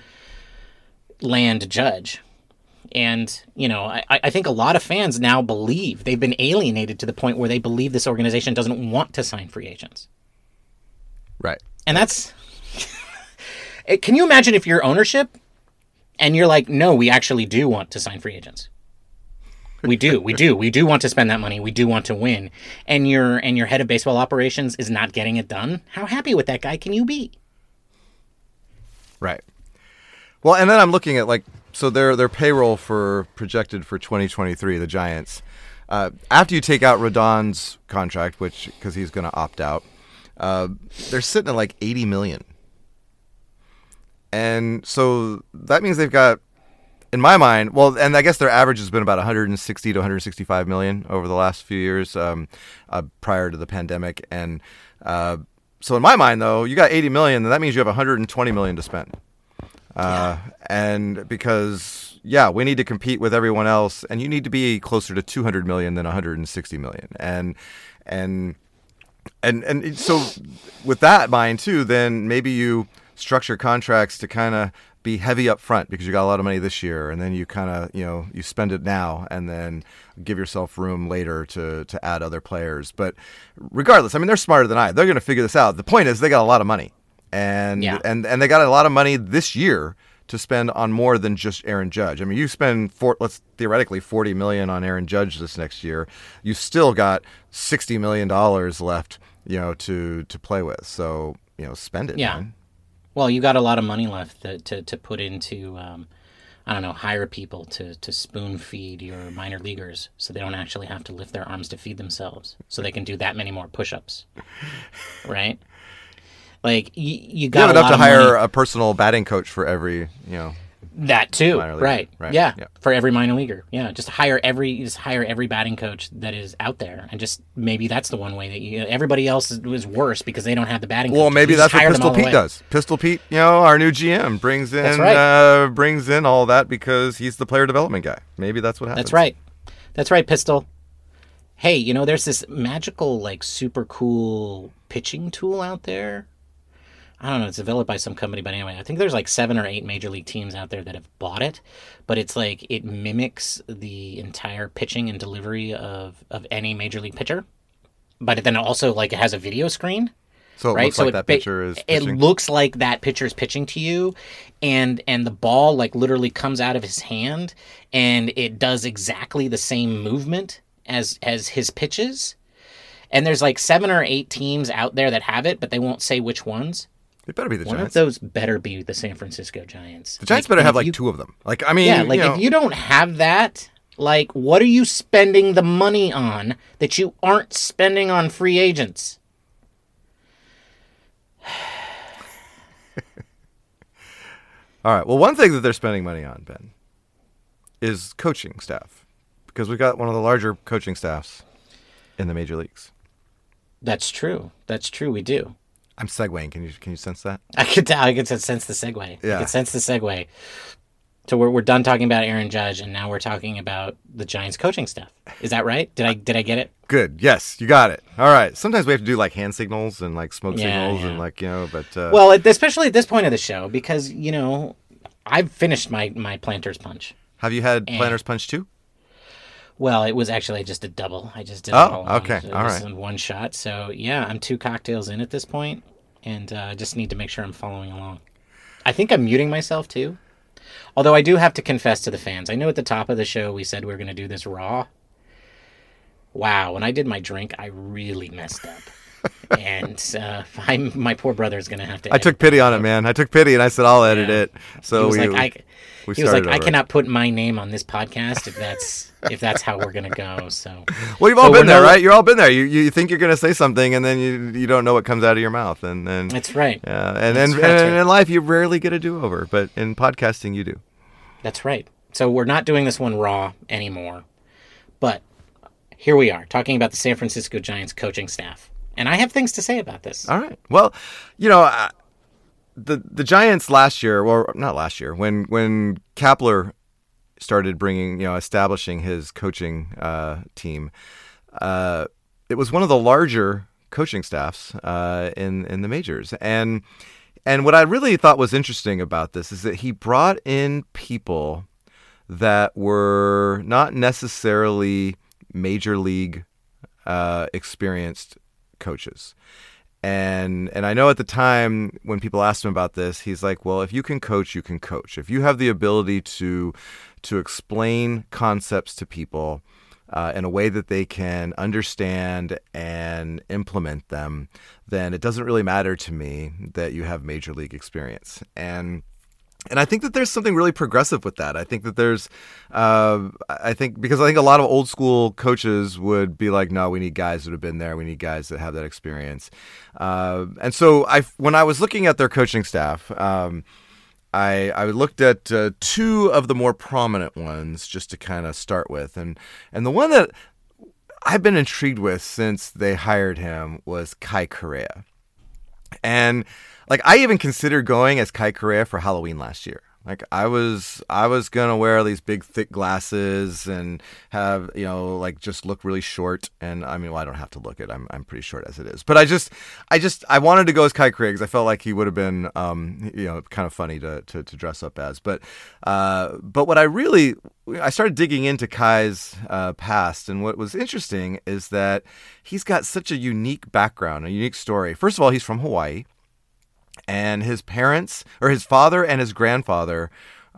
land judge. And, you know, I, I think a lot of fans now believe they've been alienated to the point where they believe this organization doesn't want to sign free agents. right. And that's. Can you imagine if you're ownership and you're like, no, we actually do want to sign free agents. We do, we do, we do want to spend that money. We do want to win, and your and your head of baseball operations is not getting it done. How happy with that guy can you be? Right. Well, and then I'm looking at like so their their payroll for projected for 2023, the Giants. Uh, after you take out Rodon's contract, which because he's going to opt out, uh, they're sitting at like 80 million. And so that means they've got, in my mind, well, and I guess their average has been about 160 to 165 million over the last few years um, uh, prior to the pandemic. And uh, so in my mind, though, you got 80 million, then that means you have 120 million to spend. Uh, and because yeah, we need to compete with everyone else, and you need to be closer to 200 million than 160 million, and and and and so with that mind too, then maybe you structure contracts to kind of be heavy up front because you got a lot of money this year, and then you kind of you know you spend it now, and then give yourself room later to to add other players. But regardless, I mean they're smarter than I. They're going to figure this out. The point is they got a lot of money and Yeah. and and they got a lot of money this year to spend on more than just Aaron Judge. I mean, you spend four, let's theoretically 40 million on Aaron Judge this next year. You still got 60 million dollars left, you know, to to play with. So, you know, spend it, Yeah. man. Well, you got a lot of money left to to, to put into, um, I don't know, hire people to to spoon feed your minor leaguers so they don't actually have to lift their arms to feed themselves, so they can do that many more push-ups, right? Like you, you You got have a enough to hire money. a personal batting coach for every, you know. That too, right? right, Yeah, yeah. for every minor leaguer. Yeah, just hire every just hire every batting coach that is out there, and just maybe that's the one way that you. Everybody else is, is worse because they don't have the batting. Well, coaches. maybe You that's what Pistol Pete does. Pistol Pete, you know, our new GM brings in right. uh, brings in all that because he's the player development guy. Maybe that's what happens. That's right. That's right, Pistol. Hey, you know, there's this magical, like, super cool pitching tool out there. I don't know. It's developed by some company, but anyway, I think there's like seven or eight major league teams out there that have bought it. But it's like it mimics the entire pitching and delivery of of any major league pitcher. But then also like it has a video screen So it right? looks so like it that pitcher is It pitching. looks like that pitcher is pitching to you, and and the ball like literally comes out of his hand, and it does exactly the same movement as as his pitches. And there's like seven or eight teams out there that have it, but they won't say which ones. It better be the One Giants. of those better be the San Francisco Giants. the Giants Like, better have like you- two of them. Like I mean, yeah, like you know, if you don't have that, like what are you spending the money on that you aren't spending on free agents? All right. Well, one thing that they're spending money on, Ben, is coaching staff, because we've got one of the larger coaching staffs in the major leagues. That's true. That's true. We do. I'm segueing. Can you can you sense that? I could tell. I could sense the segue. Yeah. I could sense the segue. So we're, we're done talking about Aaron Judge, and now we're talking about the Giants coaching staff. Is that right? Did I did I get it? Good. Yes, you got it. All right. Sometimes we have to do like hand signals and like smoke Yeah, signals and like you know, but uh, Well, especially at this point of the show, because you know, I've finished my my Planter's Punch. have you had Planters punch too? Well, it was actually just a double. I just did Oh, okay. All right. in one shot. So yeah, I'm two cocktails in at this point, and uh, I just need to make sure I'm following along. I think I'm muting myself too. Although I do have to confess to the fans, I know at the top of the show we said we were going to do this raw. Wow, when I did my drink, I really messed up, and uh, I'm, my poor brother's going to have to. I took pity on it, man. I took pity and I said I'll edit Yeah. it. So He was we, like, I, we he was like, I cannot put my name on this podcast if that's if that's how we're gonna go. So Well, you've all we're been there, no- right? You're all been there. You you think you're gonna say something and then you you don't know what comes out of your mouth, and then that's right. yeah, and and, right, and in life you rarely get a do over, but in podcasting you do. That's right. So we're not doing this one raw anymore. But here we are talking about the San Francisco Giants coaching staff. And I have things to say about this. All right. Well, you know, uh, the the Giants last year, or not last year, when when Kapler started bringing, you know, establishing his coaching uh, team, uh, it was one of the larger coaching staffs uh, in in the majors, and and what I really thought was interesting about this is that he brought in people that were not necessarily major league uh, experienced coaches. And and I know at the time when people asked him about this, he's like, "Well, if you can coach, you can coach. If you have the ability to to explain concepts to people uh, in a way that they can understand and implement them, then it doesn't really matter to me that you have major league experience." And and I think that there's something really progressive with that. I think that there's, uh, I think because I think a lot of old school coaches would be like, no, we need guys that have been there. We need guys that have that experience. Uh, and so I, when I was looking at their coaching staff, um, I, I looked at uh, two of the more prominent ones just to kind of start with, and and the one that I've been intrigued with since they hired him was Kai Correa. And like I even considered going as Kai Correa for Halloween last year. Like I was I was gonna wear these big thick glasses and have, you know, like just look really short and I mean well I don't have to look it. I'm I'm pretty short as it is. But I just I just I wanted to go as Kai Correa because I felt like he would have been um you know kind of funny to, to, to dress up as. But uh but what I really I started digging into Kai's uh, past, and what was interesting is that he's got such a unique background, a unique story. First of all, he's from Hawaii, and his parents, or his father and his grandfather,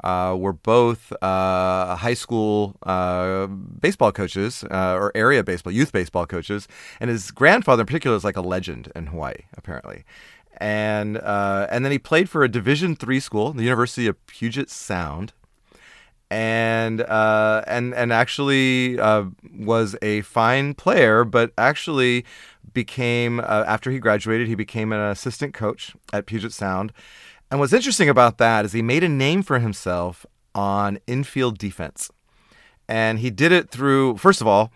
uh, were both uh, high school uh, baseball coaches uh, or area baseball, youth baseball coaches. And his grandfather, in particular, is like a legend in Hawaii, apparently. And uh, and then he played for a Division three school, the University of Puget Sound, and uh, and and actually was a fine player, but actually became uh, after he graduated, he became an assistant coach at Puget Sound. And what's interesting about that is he made a name for himself on infield defense, and he did it through first of all.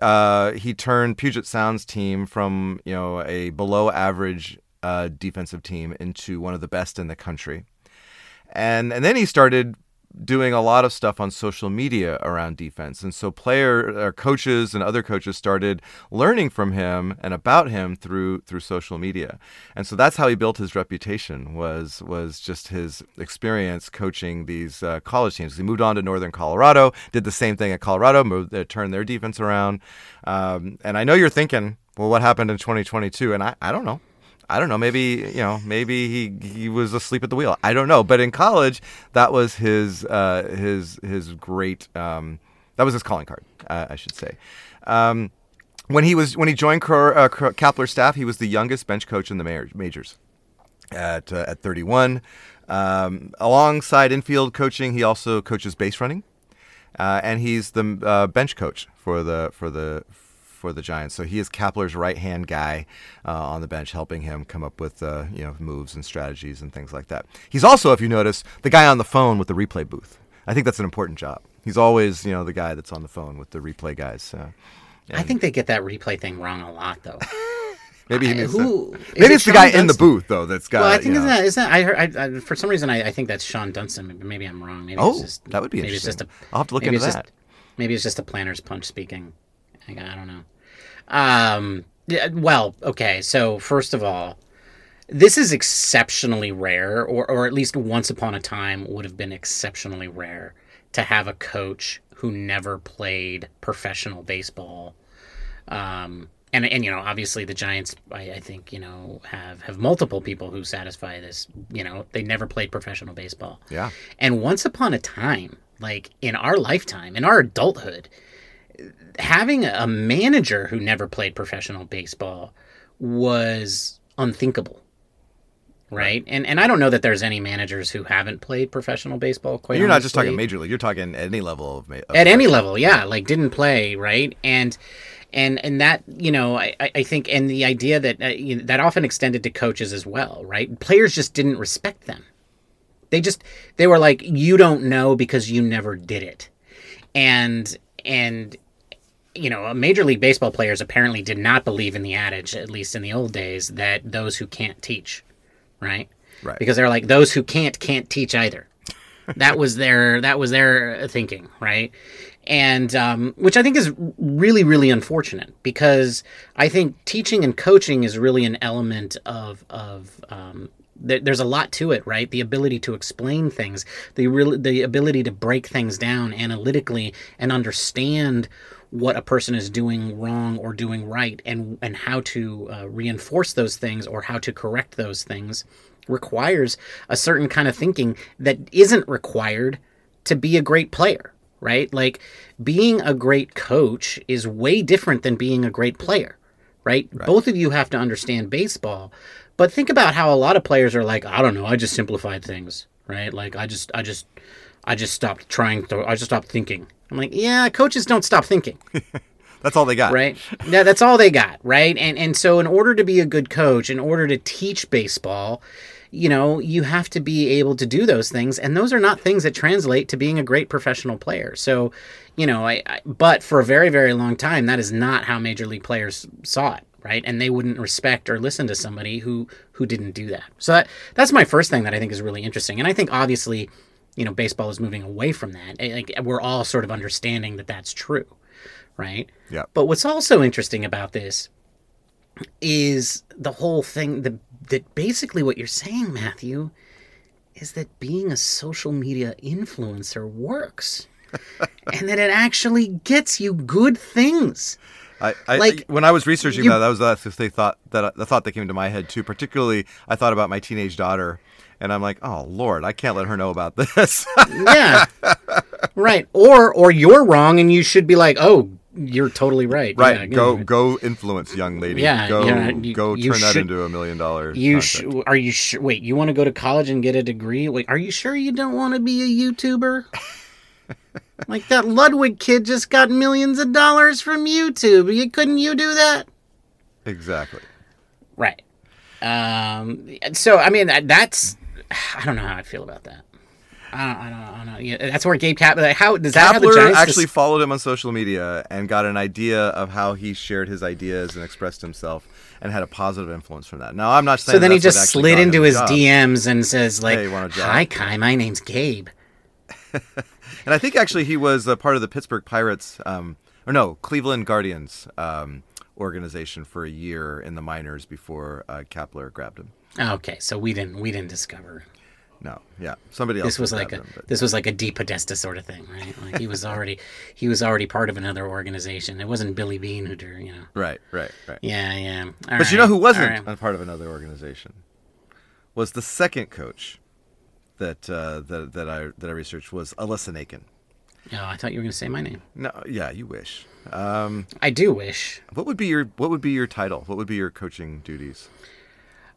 Uh, he turned Puget Sound's team from you know a below average uh, defensive team into one of the best in the country, and and then he started doing a lot of stuff on social media around defense. And so player or coaches and other coaches started learning from him and about him through through social media. And so that's how he built his reputation was was just his experience coaching these uh, college teams. He moved on to Northern Colorado, did the same thing at Colorado, moved uh, turned their defense around. Um, and I know you're thinking, well, what happened in 2022? And I, I don't know. I don't know. Maybe you know. Maybe he he was asleep at the wheel. I don't know. But in college, that was his uh, his his great. Um, that was his calling card, uh, I should say. Um, when he was when he joined Cro- uh, Kapler's staff, he was the youngest bench coach in the majors at uh, at 31. Um, alongside infield coaching, he also coaches base running, uh, and he's the uh, bench coach for the for the for the Giants. So he is Kapler's right hand guy uh, on the bench, helping him come up with uh, you know moves and strategies and things like that. He's also, if you notice, the guy on the phone with the replay booth. I think that's an important job. He's always you know the guy that's on the phone with the replay guys. Uh, I think they get that replay thing wrong a lot, though. Maybe he means who, maybe it it's the guy Dunston? in the booth though. That's got. Well, I think you know. that is that I heard I, I, for some reason I, I, think that's Shawon Dunston. Maybe I'm wrong. Maybe oh, just, that would be maybe interesting. It's just a, I'll have to look into that. Just, maybe it's just a planner's punch speaking. I, I don't know. Um, well, okay. So first of all, this is exceptionally rare, or or at least once upon a time would have been exceptionally rare to have a coach who never played professional baseball. Um, and and you know, obviously the Giants, I, I think you know have have multiple people who satisfy this. You know, they never played professional baseball. Yeah. And once upon a time, like in our lifetime, in our adulthood, having a manager who never played professional baseball was unthinkable. Right? And and I don't know that there's any managers who haven't played professional baseball quite You're honestly. not just talking major league, you're talking at any level of, of At any level, yeah, like didn't play, right? And and and that you know I, I think and the idea that uh, you know, that often extended to coaches as well right players just didn't respect them they just they were like you don't know because you never did it and and you know, Major League Baseball players apparently did not believe in the adage, at least in the old days, that those who can't teach, right? Right. Because they're like those who can't can't teach either. that was their that was their thinking, right? And um, which I think is really really unfortunate because I think teaching and coaching is really an element of of um, there's a lot to it, right? The ability to explain things, the real, the ability to break things down analytically and understand what a person is doing wrong or doing right and and how to uh, reinforce those things or how to correct those things requires a certain kind of thinking that isn't required to be a great player right? Like being a great coach is way different than being a great player right, right. both of you have to understand baseball but think about how a lot of players are like i don't know i just simplified things right? Like i just i just i just stopped trying to i just stopped thinking I'm like, yeah, coaches don't stop thinking. that's all they got. Right? Yeah, that's all they got, right? And and so in order to be a good coach, in order to teach baseball, you know, you have to be able to do those things and those are not things that translate to being a great professional player. So, you know, I, I but for a very very long time that is not how major league players saw it right and they wouldn't respect or listen to somebody who who didn't do that so that that's my first thing that i think is really interesting and i think obviously you know baseball is moving away from that eh, like we're all sort of understanding that that's true right yeah but what's also interesting about this is the whole thing that that basically what you're saying matthew is that being a social media influencer works and that it actually gets you good things I, I, like when I was researching you, that, that was the thought that the thought that came to my head too. Particularly, I thought about my teenage daughter and I'm like, oh Lord, I can't let her know about this. yeah, right. Or or you're wrong, and you should be like, oh, you're totally right. Right. Yeah, go go influence young lady. Yeah. Go yeah, you, go turn should, that into a million dollar. You sh- are you sure? Wait, you want to go to college and get a degree? Wait, are you sure you don't want to be a YouTuber? like that Ludwig kid just got millions of dollars from YouTube. You couldn't you do that? Exactly. Right. Um, so I mean that, that's I don't know how I feel about that. I don't, I don't, I don't know. Yeah, that's where Gabe Kapler. Like, how does that Kapler actually followed him on social media and got an idea of how he shared his ideas and expressed himself, and had a positive influence from that. Now, I'm not saying so then he just slid into his job. DMs and says like, Hey, want a job? "Hi Kai, my name's Gabe." And I think actually he was a part of the Pittsburgh Pirates, um, or no, Cleveland Guardians um, organization for a year in the minors before uh, Kapler grabbed him. Okay, so we didn't we didn't discover No, yeah, somebody else. this was like a him, but- this was like a DePodesta sort of thing, right? Like he was already he was already part of another organization. It wasn't Billy Beane who, did, you know. right, right, right. Yeah, yeah. But you know who wasn't a part of another organization? Was the second coach that uh, that that I that I researched was Alyssa Nakken. Oh, I thought you were going to say my name. No, yeah, you wish. Um, I do wish. what would be your what would be your title? What would be your coaching duties?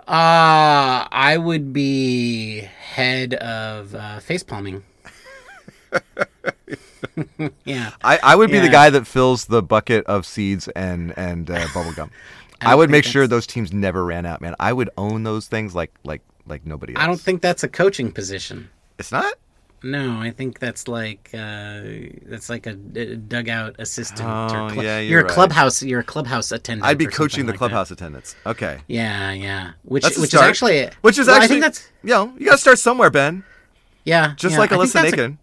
Uh, I would be head of uh, face palming. yeah. I, I would be the guy that fills the bucket of seeds and and uh, bubble gum. I I, would make think sure those teams never ran out, man. I would own those things like like like nobody else. I don't think that's a coaching position. it's not. No, I think that's like uh, that's like a, a dugout assistant. Oh, or yeah, you're, you're a right. clubhouse. You're a clubhouse attendant. I'd be coaching the like that. clubhouse attendants. Okay, Yeah, yeah. Which That's a which start. is actually which is well, actually I think that's you know you got to start somewhere, Ben. yeah. Just yeah, like Alyssa Nakken.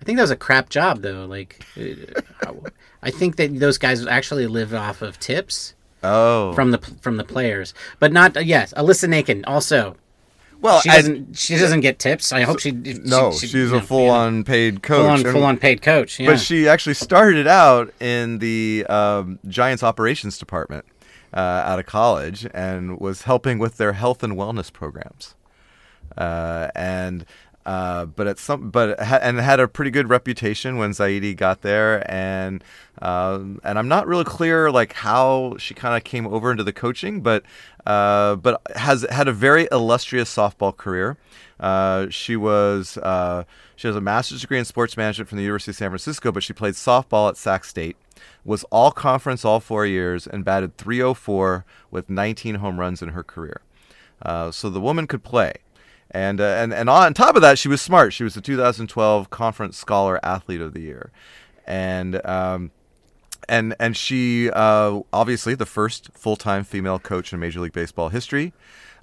I think that was a crap job though. Like, uh, I think that those guys actually live off of tips Oh, from the from the players, but not yes. Alyssa Nakken also. Well, She doesn't. She doesn't get tips. I hope she. no, she, she- she's you know, a full-on paid coach. full on and- full on paid coach. Yeah. But she actually started out in the um, Giants operations department uh, out of college and was helping with their health and wellness programs. Uh, and uh, but at some but and had a pretty good reputation when Zaidi got there and um, and I'm not really clear like how she kind of came over into the coaching but uh, but has had a very illustrious softball career. Uh, she was uh, she has a master's degree in sports management from the University of San Francisco, but she played softball at Sac State. Was all conference all four years and batted 304 with 19 home runs in her career. Uh, so the woman could play. And, uh, and and on top of that, she was smart. She was the 2012 Conference Scholar Athlete of the Year, and um, and and she uh, obviously the first full-time female coach in Major League Baseball history.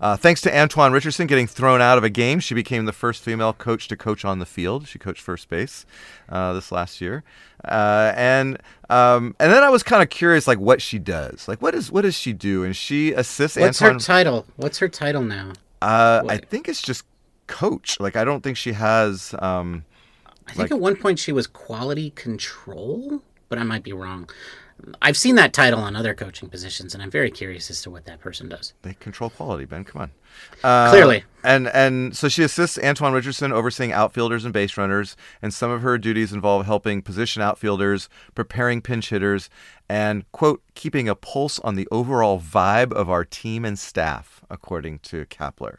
Uh, thanks to Antoine Richardson getting thrown out of a game, she became the first female coach to coach on the field. She coached first base uh, this last year, uh, and um, and then I was kind of curious, like what she does, like what is what does she do? And she assists What's Antoine. her title? What's her title now? Uh, I think it's just coach. Like I don't think she has. Um, I think Like- at one point she was quality control, but I might be wrong. I've seen that title on other coaching positions, and I'm very curious as to what that person does. they control quality, Ben. Come on. Uh, Clearly. And and so she assists Antoine Richardson overseeing outfielders and base runners, and some of her duties involve helping position outfielders, preparing pinch hitters, and quote keeping a pulse on the overall vibe of our team and staff, according to Kapler.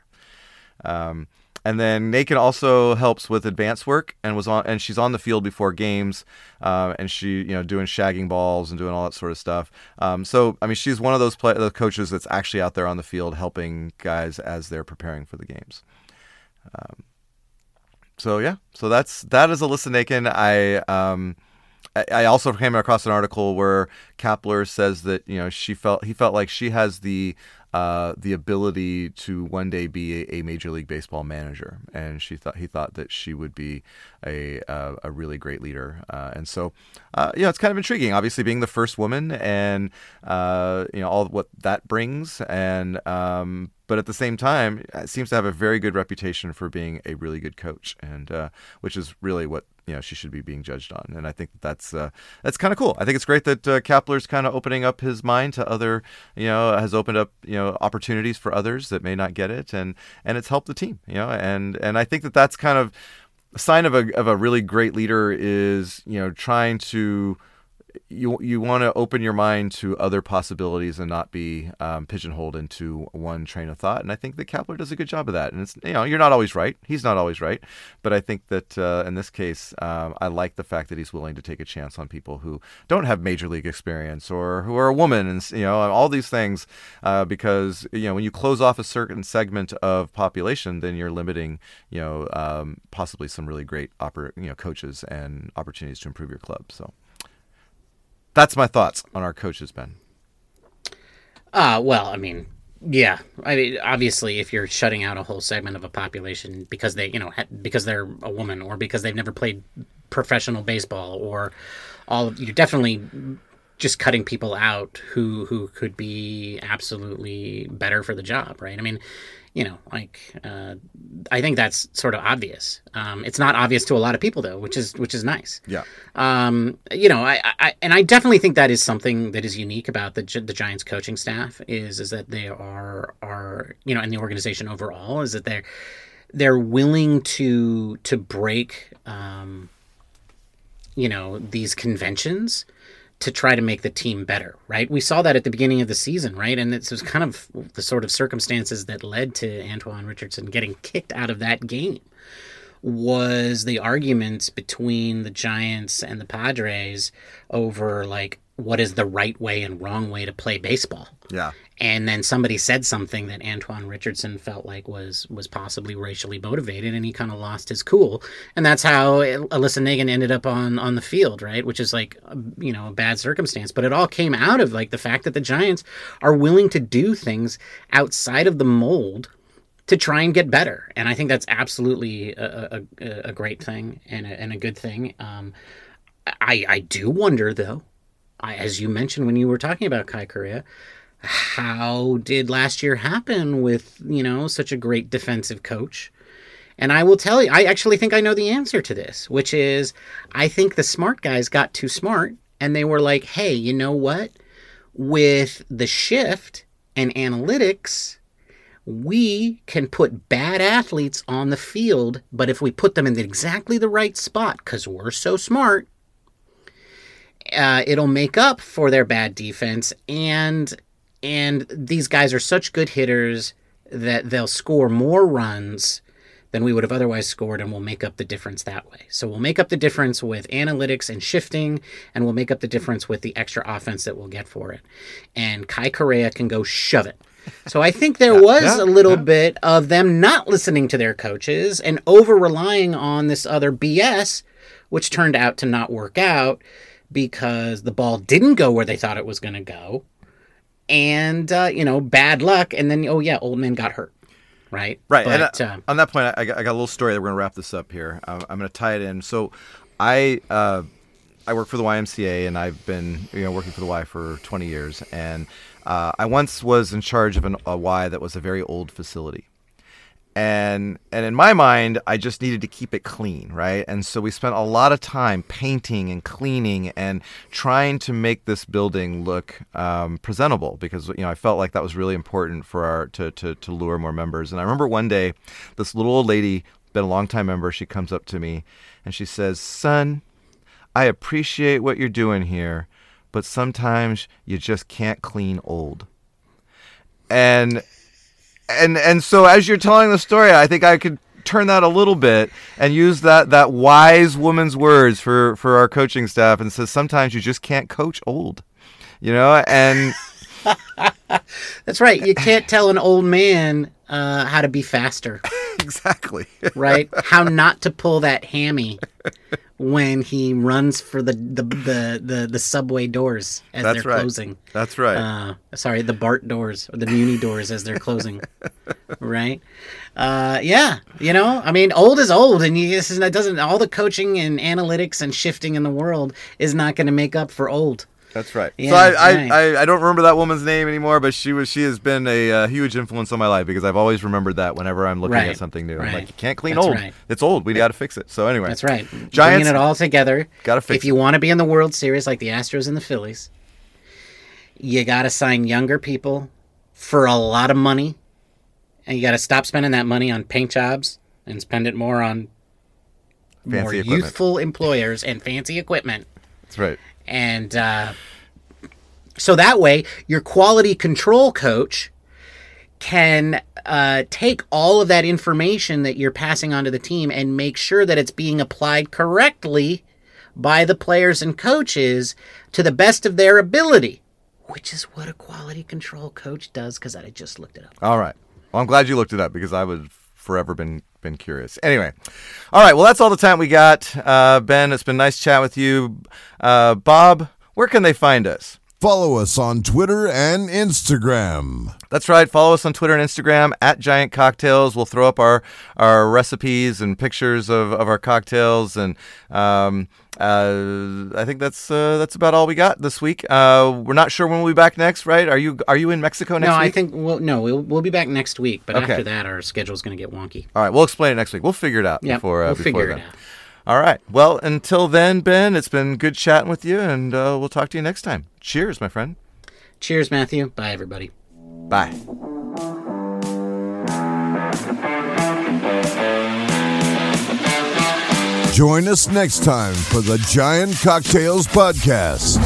Um, and then Nakken also helps with advance work and was on and she's on the field before games, uh, and she you know doing shagging balls and doing all that sort of stuff. Um, so I mean she's one of those play- the coaches that's actually out there on the field helping guys as they're preparing for the games. Um, so yeah, so that's that is Alyssa Nakken. I um, I- I also came across an article where Kapler says that you know she felt he felt like she has the uh, the ability to one day be a, a major league baseball manager, and she thought he thought that she would be a a, a really great leader, uh, and so uh, you know it's kind of intriguing. Obviously, being the first woman, and uh, you know all what that brings, and um, but at the same time, it seems to have a very good reputation for being a really good coach, and uh, which is really what you know she should be being judged on. And I think that that's uh, that's kind of cool. I think it's great that uh, Kapler's kind of opening up his mind to other, you know, has opened up you know opportunities for others that may not get it, and and it's helped the team, you know, and and I think that that's kind of a sign of a of a really great leader is you know trying to you you want to open your mind to other possibilities and not be um, pigeonholed into one train of thought. And I think that Kapler does a good job of that. And it's you know you're not always right. He's not always right, but I think that uh, in this case, um, I like the fact that he's willing to take a chance on people who don't have major league experience or who are a woman and you know all these things uh, because you know when you close off a certain segment of population, then you're limiting you know um, possibly some really great oper- you know coaches and opportunities to improve your club. So that's my thoughts on our coaches, Ben. Uh, well, I mean, yeah. I mean, obviously, if you're shutting out a whole segment of a population because they, you know, because they're a woman or because they've never played professional baseball or all, of, you're definitely just cutting people out who who could be absolutely better for the job, right? I mean, you know, like uh, I think that's sort of obvious. Um, it's not obvious to a lot of people though, which is which is nice. Yeah. Um, you know, I, I and I definitely think that is something that is unique about the the Giants coaching staff is is that they are are you know, and the organization overall is that they're they're willing to to break um, you know these conventions to try to make the team better, right? We saw that at the beginning of the season, right? And this was kind of the sort of circumstances that led to Antoan Richardson getting kicked out of that game was the arguments between the Giants and the Padres over like what is the right way and wrong way to play baseball. Yeah. And then somebody said something that Antoan Richardson felt like was was possibly racially motivated, and he kind of lost his cool. And that's how Alyssa Nakken ended up on on the field, right? Which is like you know a bad circumstance, but it all came out of like the fact that the Giants are willing to do things outside of the mold to try and get better. And I think that's absolutely a, a, a great thing and a, and a good thing. Um, I I do wonder though, as you mentioned when you were talking about Kai Correa, how did last year happen with, you know, such a great defensive coach? And I will tell you, I actually think I know the answer to this, which is I think the smart guys got too smart and they were like, hey, you know what? With the shift and analytics, we can put bad athletes on the field, but if we put them in exactly the right spot, because we're so smart, uh, it'll make up for their bad defense and and these guys are such good hitters that they'll score more runs than we would have otherwise scored, and we'll make up the difference that way. So we'll make up the difference with analytics and shifting, and we'll make up the difference with the extra offense that we'll get for it. And Kai Correa can go shove it. So I think there was yeah, a little yeah. bit of them not listening to their coaches and over relying on this other BS, which turned out to not work out because the ball didn't go where they thought it was going to go. And uh, you know bad luck. And then oh yeah old man got hurt right? Right. But, and, uh, on that point I got, I got, a little story that we're gonna wrap this up here. I'm, I'm gonna tie it in. So i uh, i work for the ymca and i've been you know working for the y for 20 years. And uh, i once was in charge of an, a y that was a very old facility and and in my mind i just needed to keep it clean right? And so we spent a lot of time painting and cleaning and trying to make this building look um, presentable because you know i felt like that was really important for our to, to to lure more members. And i remember one day this little old lady been a long time member she comes up to me and she says son i appreciate what you're doing here but sometimes you just can't clean old. And and and so as you're telling the story, I think I could turn that a little bit and use that that wise woman's words for for our coaching staff and says sometimes you just can't coach old, you know, and. That's right. You can't tell an old man uh, how to be faster. exactly. right? How not to pull that hammy when he runs for the the the, the, the subway doors as That's they're right. closing. That's right. Uh, sorry, the BART doors or the Muni doors as they're closing. right? Uh, yeah, you know, I mean, old is old, and you, this is, that doesn't all the coaching and analytics and shifting in the world is not going to make up for old. That's right. Yeah, so I, right. I, I, don't remember that woman's name anymore, but she was she has been a uh, huge influence on my life because I've always remembered that whenever I'm looking right. at something new. Right. I'm like, you can't clean That's old. Right. It's old. We got to fix it. So anyway, That's right. Giants, Bringing it all together. Got to fix. If you want to be in the World Series like the Astros and the Phillies, you got to sign younger people for a lot of money, and you got to stop spending that money on paint jobs and spend it more on fancy more equipment. youthful employers and fancy equipment. That's right. And uh, so that way, your quality control coach can uh, take all of that information that you're passing on to the team and make sure that it's being applied correctly by the players and coaches to the best of their ability, which is what a quality control coach does because I just looked it up. All right. Well, I'm glad you looked it up because I would forever been been curious. Anyway, all right. Well, that's all the time we got. Uh, ben, it's been nice chat with you. Uh, Bob, where can they find us? Follow us on Twitter and Instagram. That's right. Follow us on Twitter and Instagram at Giant Cocktails. We'll throw up our, our recipes and pictures of, of our cocktails. And um, uh, I think that's uh, that's about all we got this week. Uh, we're not sure when we'll be back next, right? Are you are you in Mexico next no, week? I think we'll, no, we'll, we'll be back next week. But Okay. after that, our schedule's going to get wonky. All right, we'll explain it next week. We'll figure it out Yeah, before uh, we'll before figure then. it out. All right. Well, until then, Ben, it's been good chatting with you, and uh, we'll talk to you next time. Cheers, my friend. Cheers, Matthew. Bye, everybody. Bye. Join us next time for the Giant Cocktails Podcast.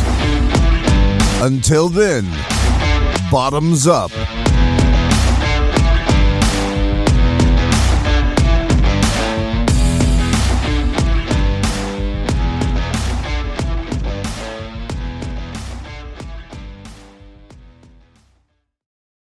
Until then, bottoms up.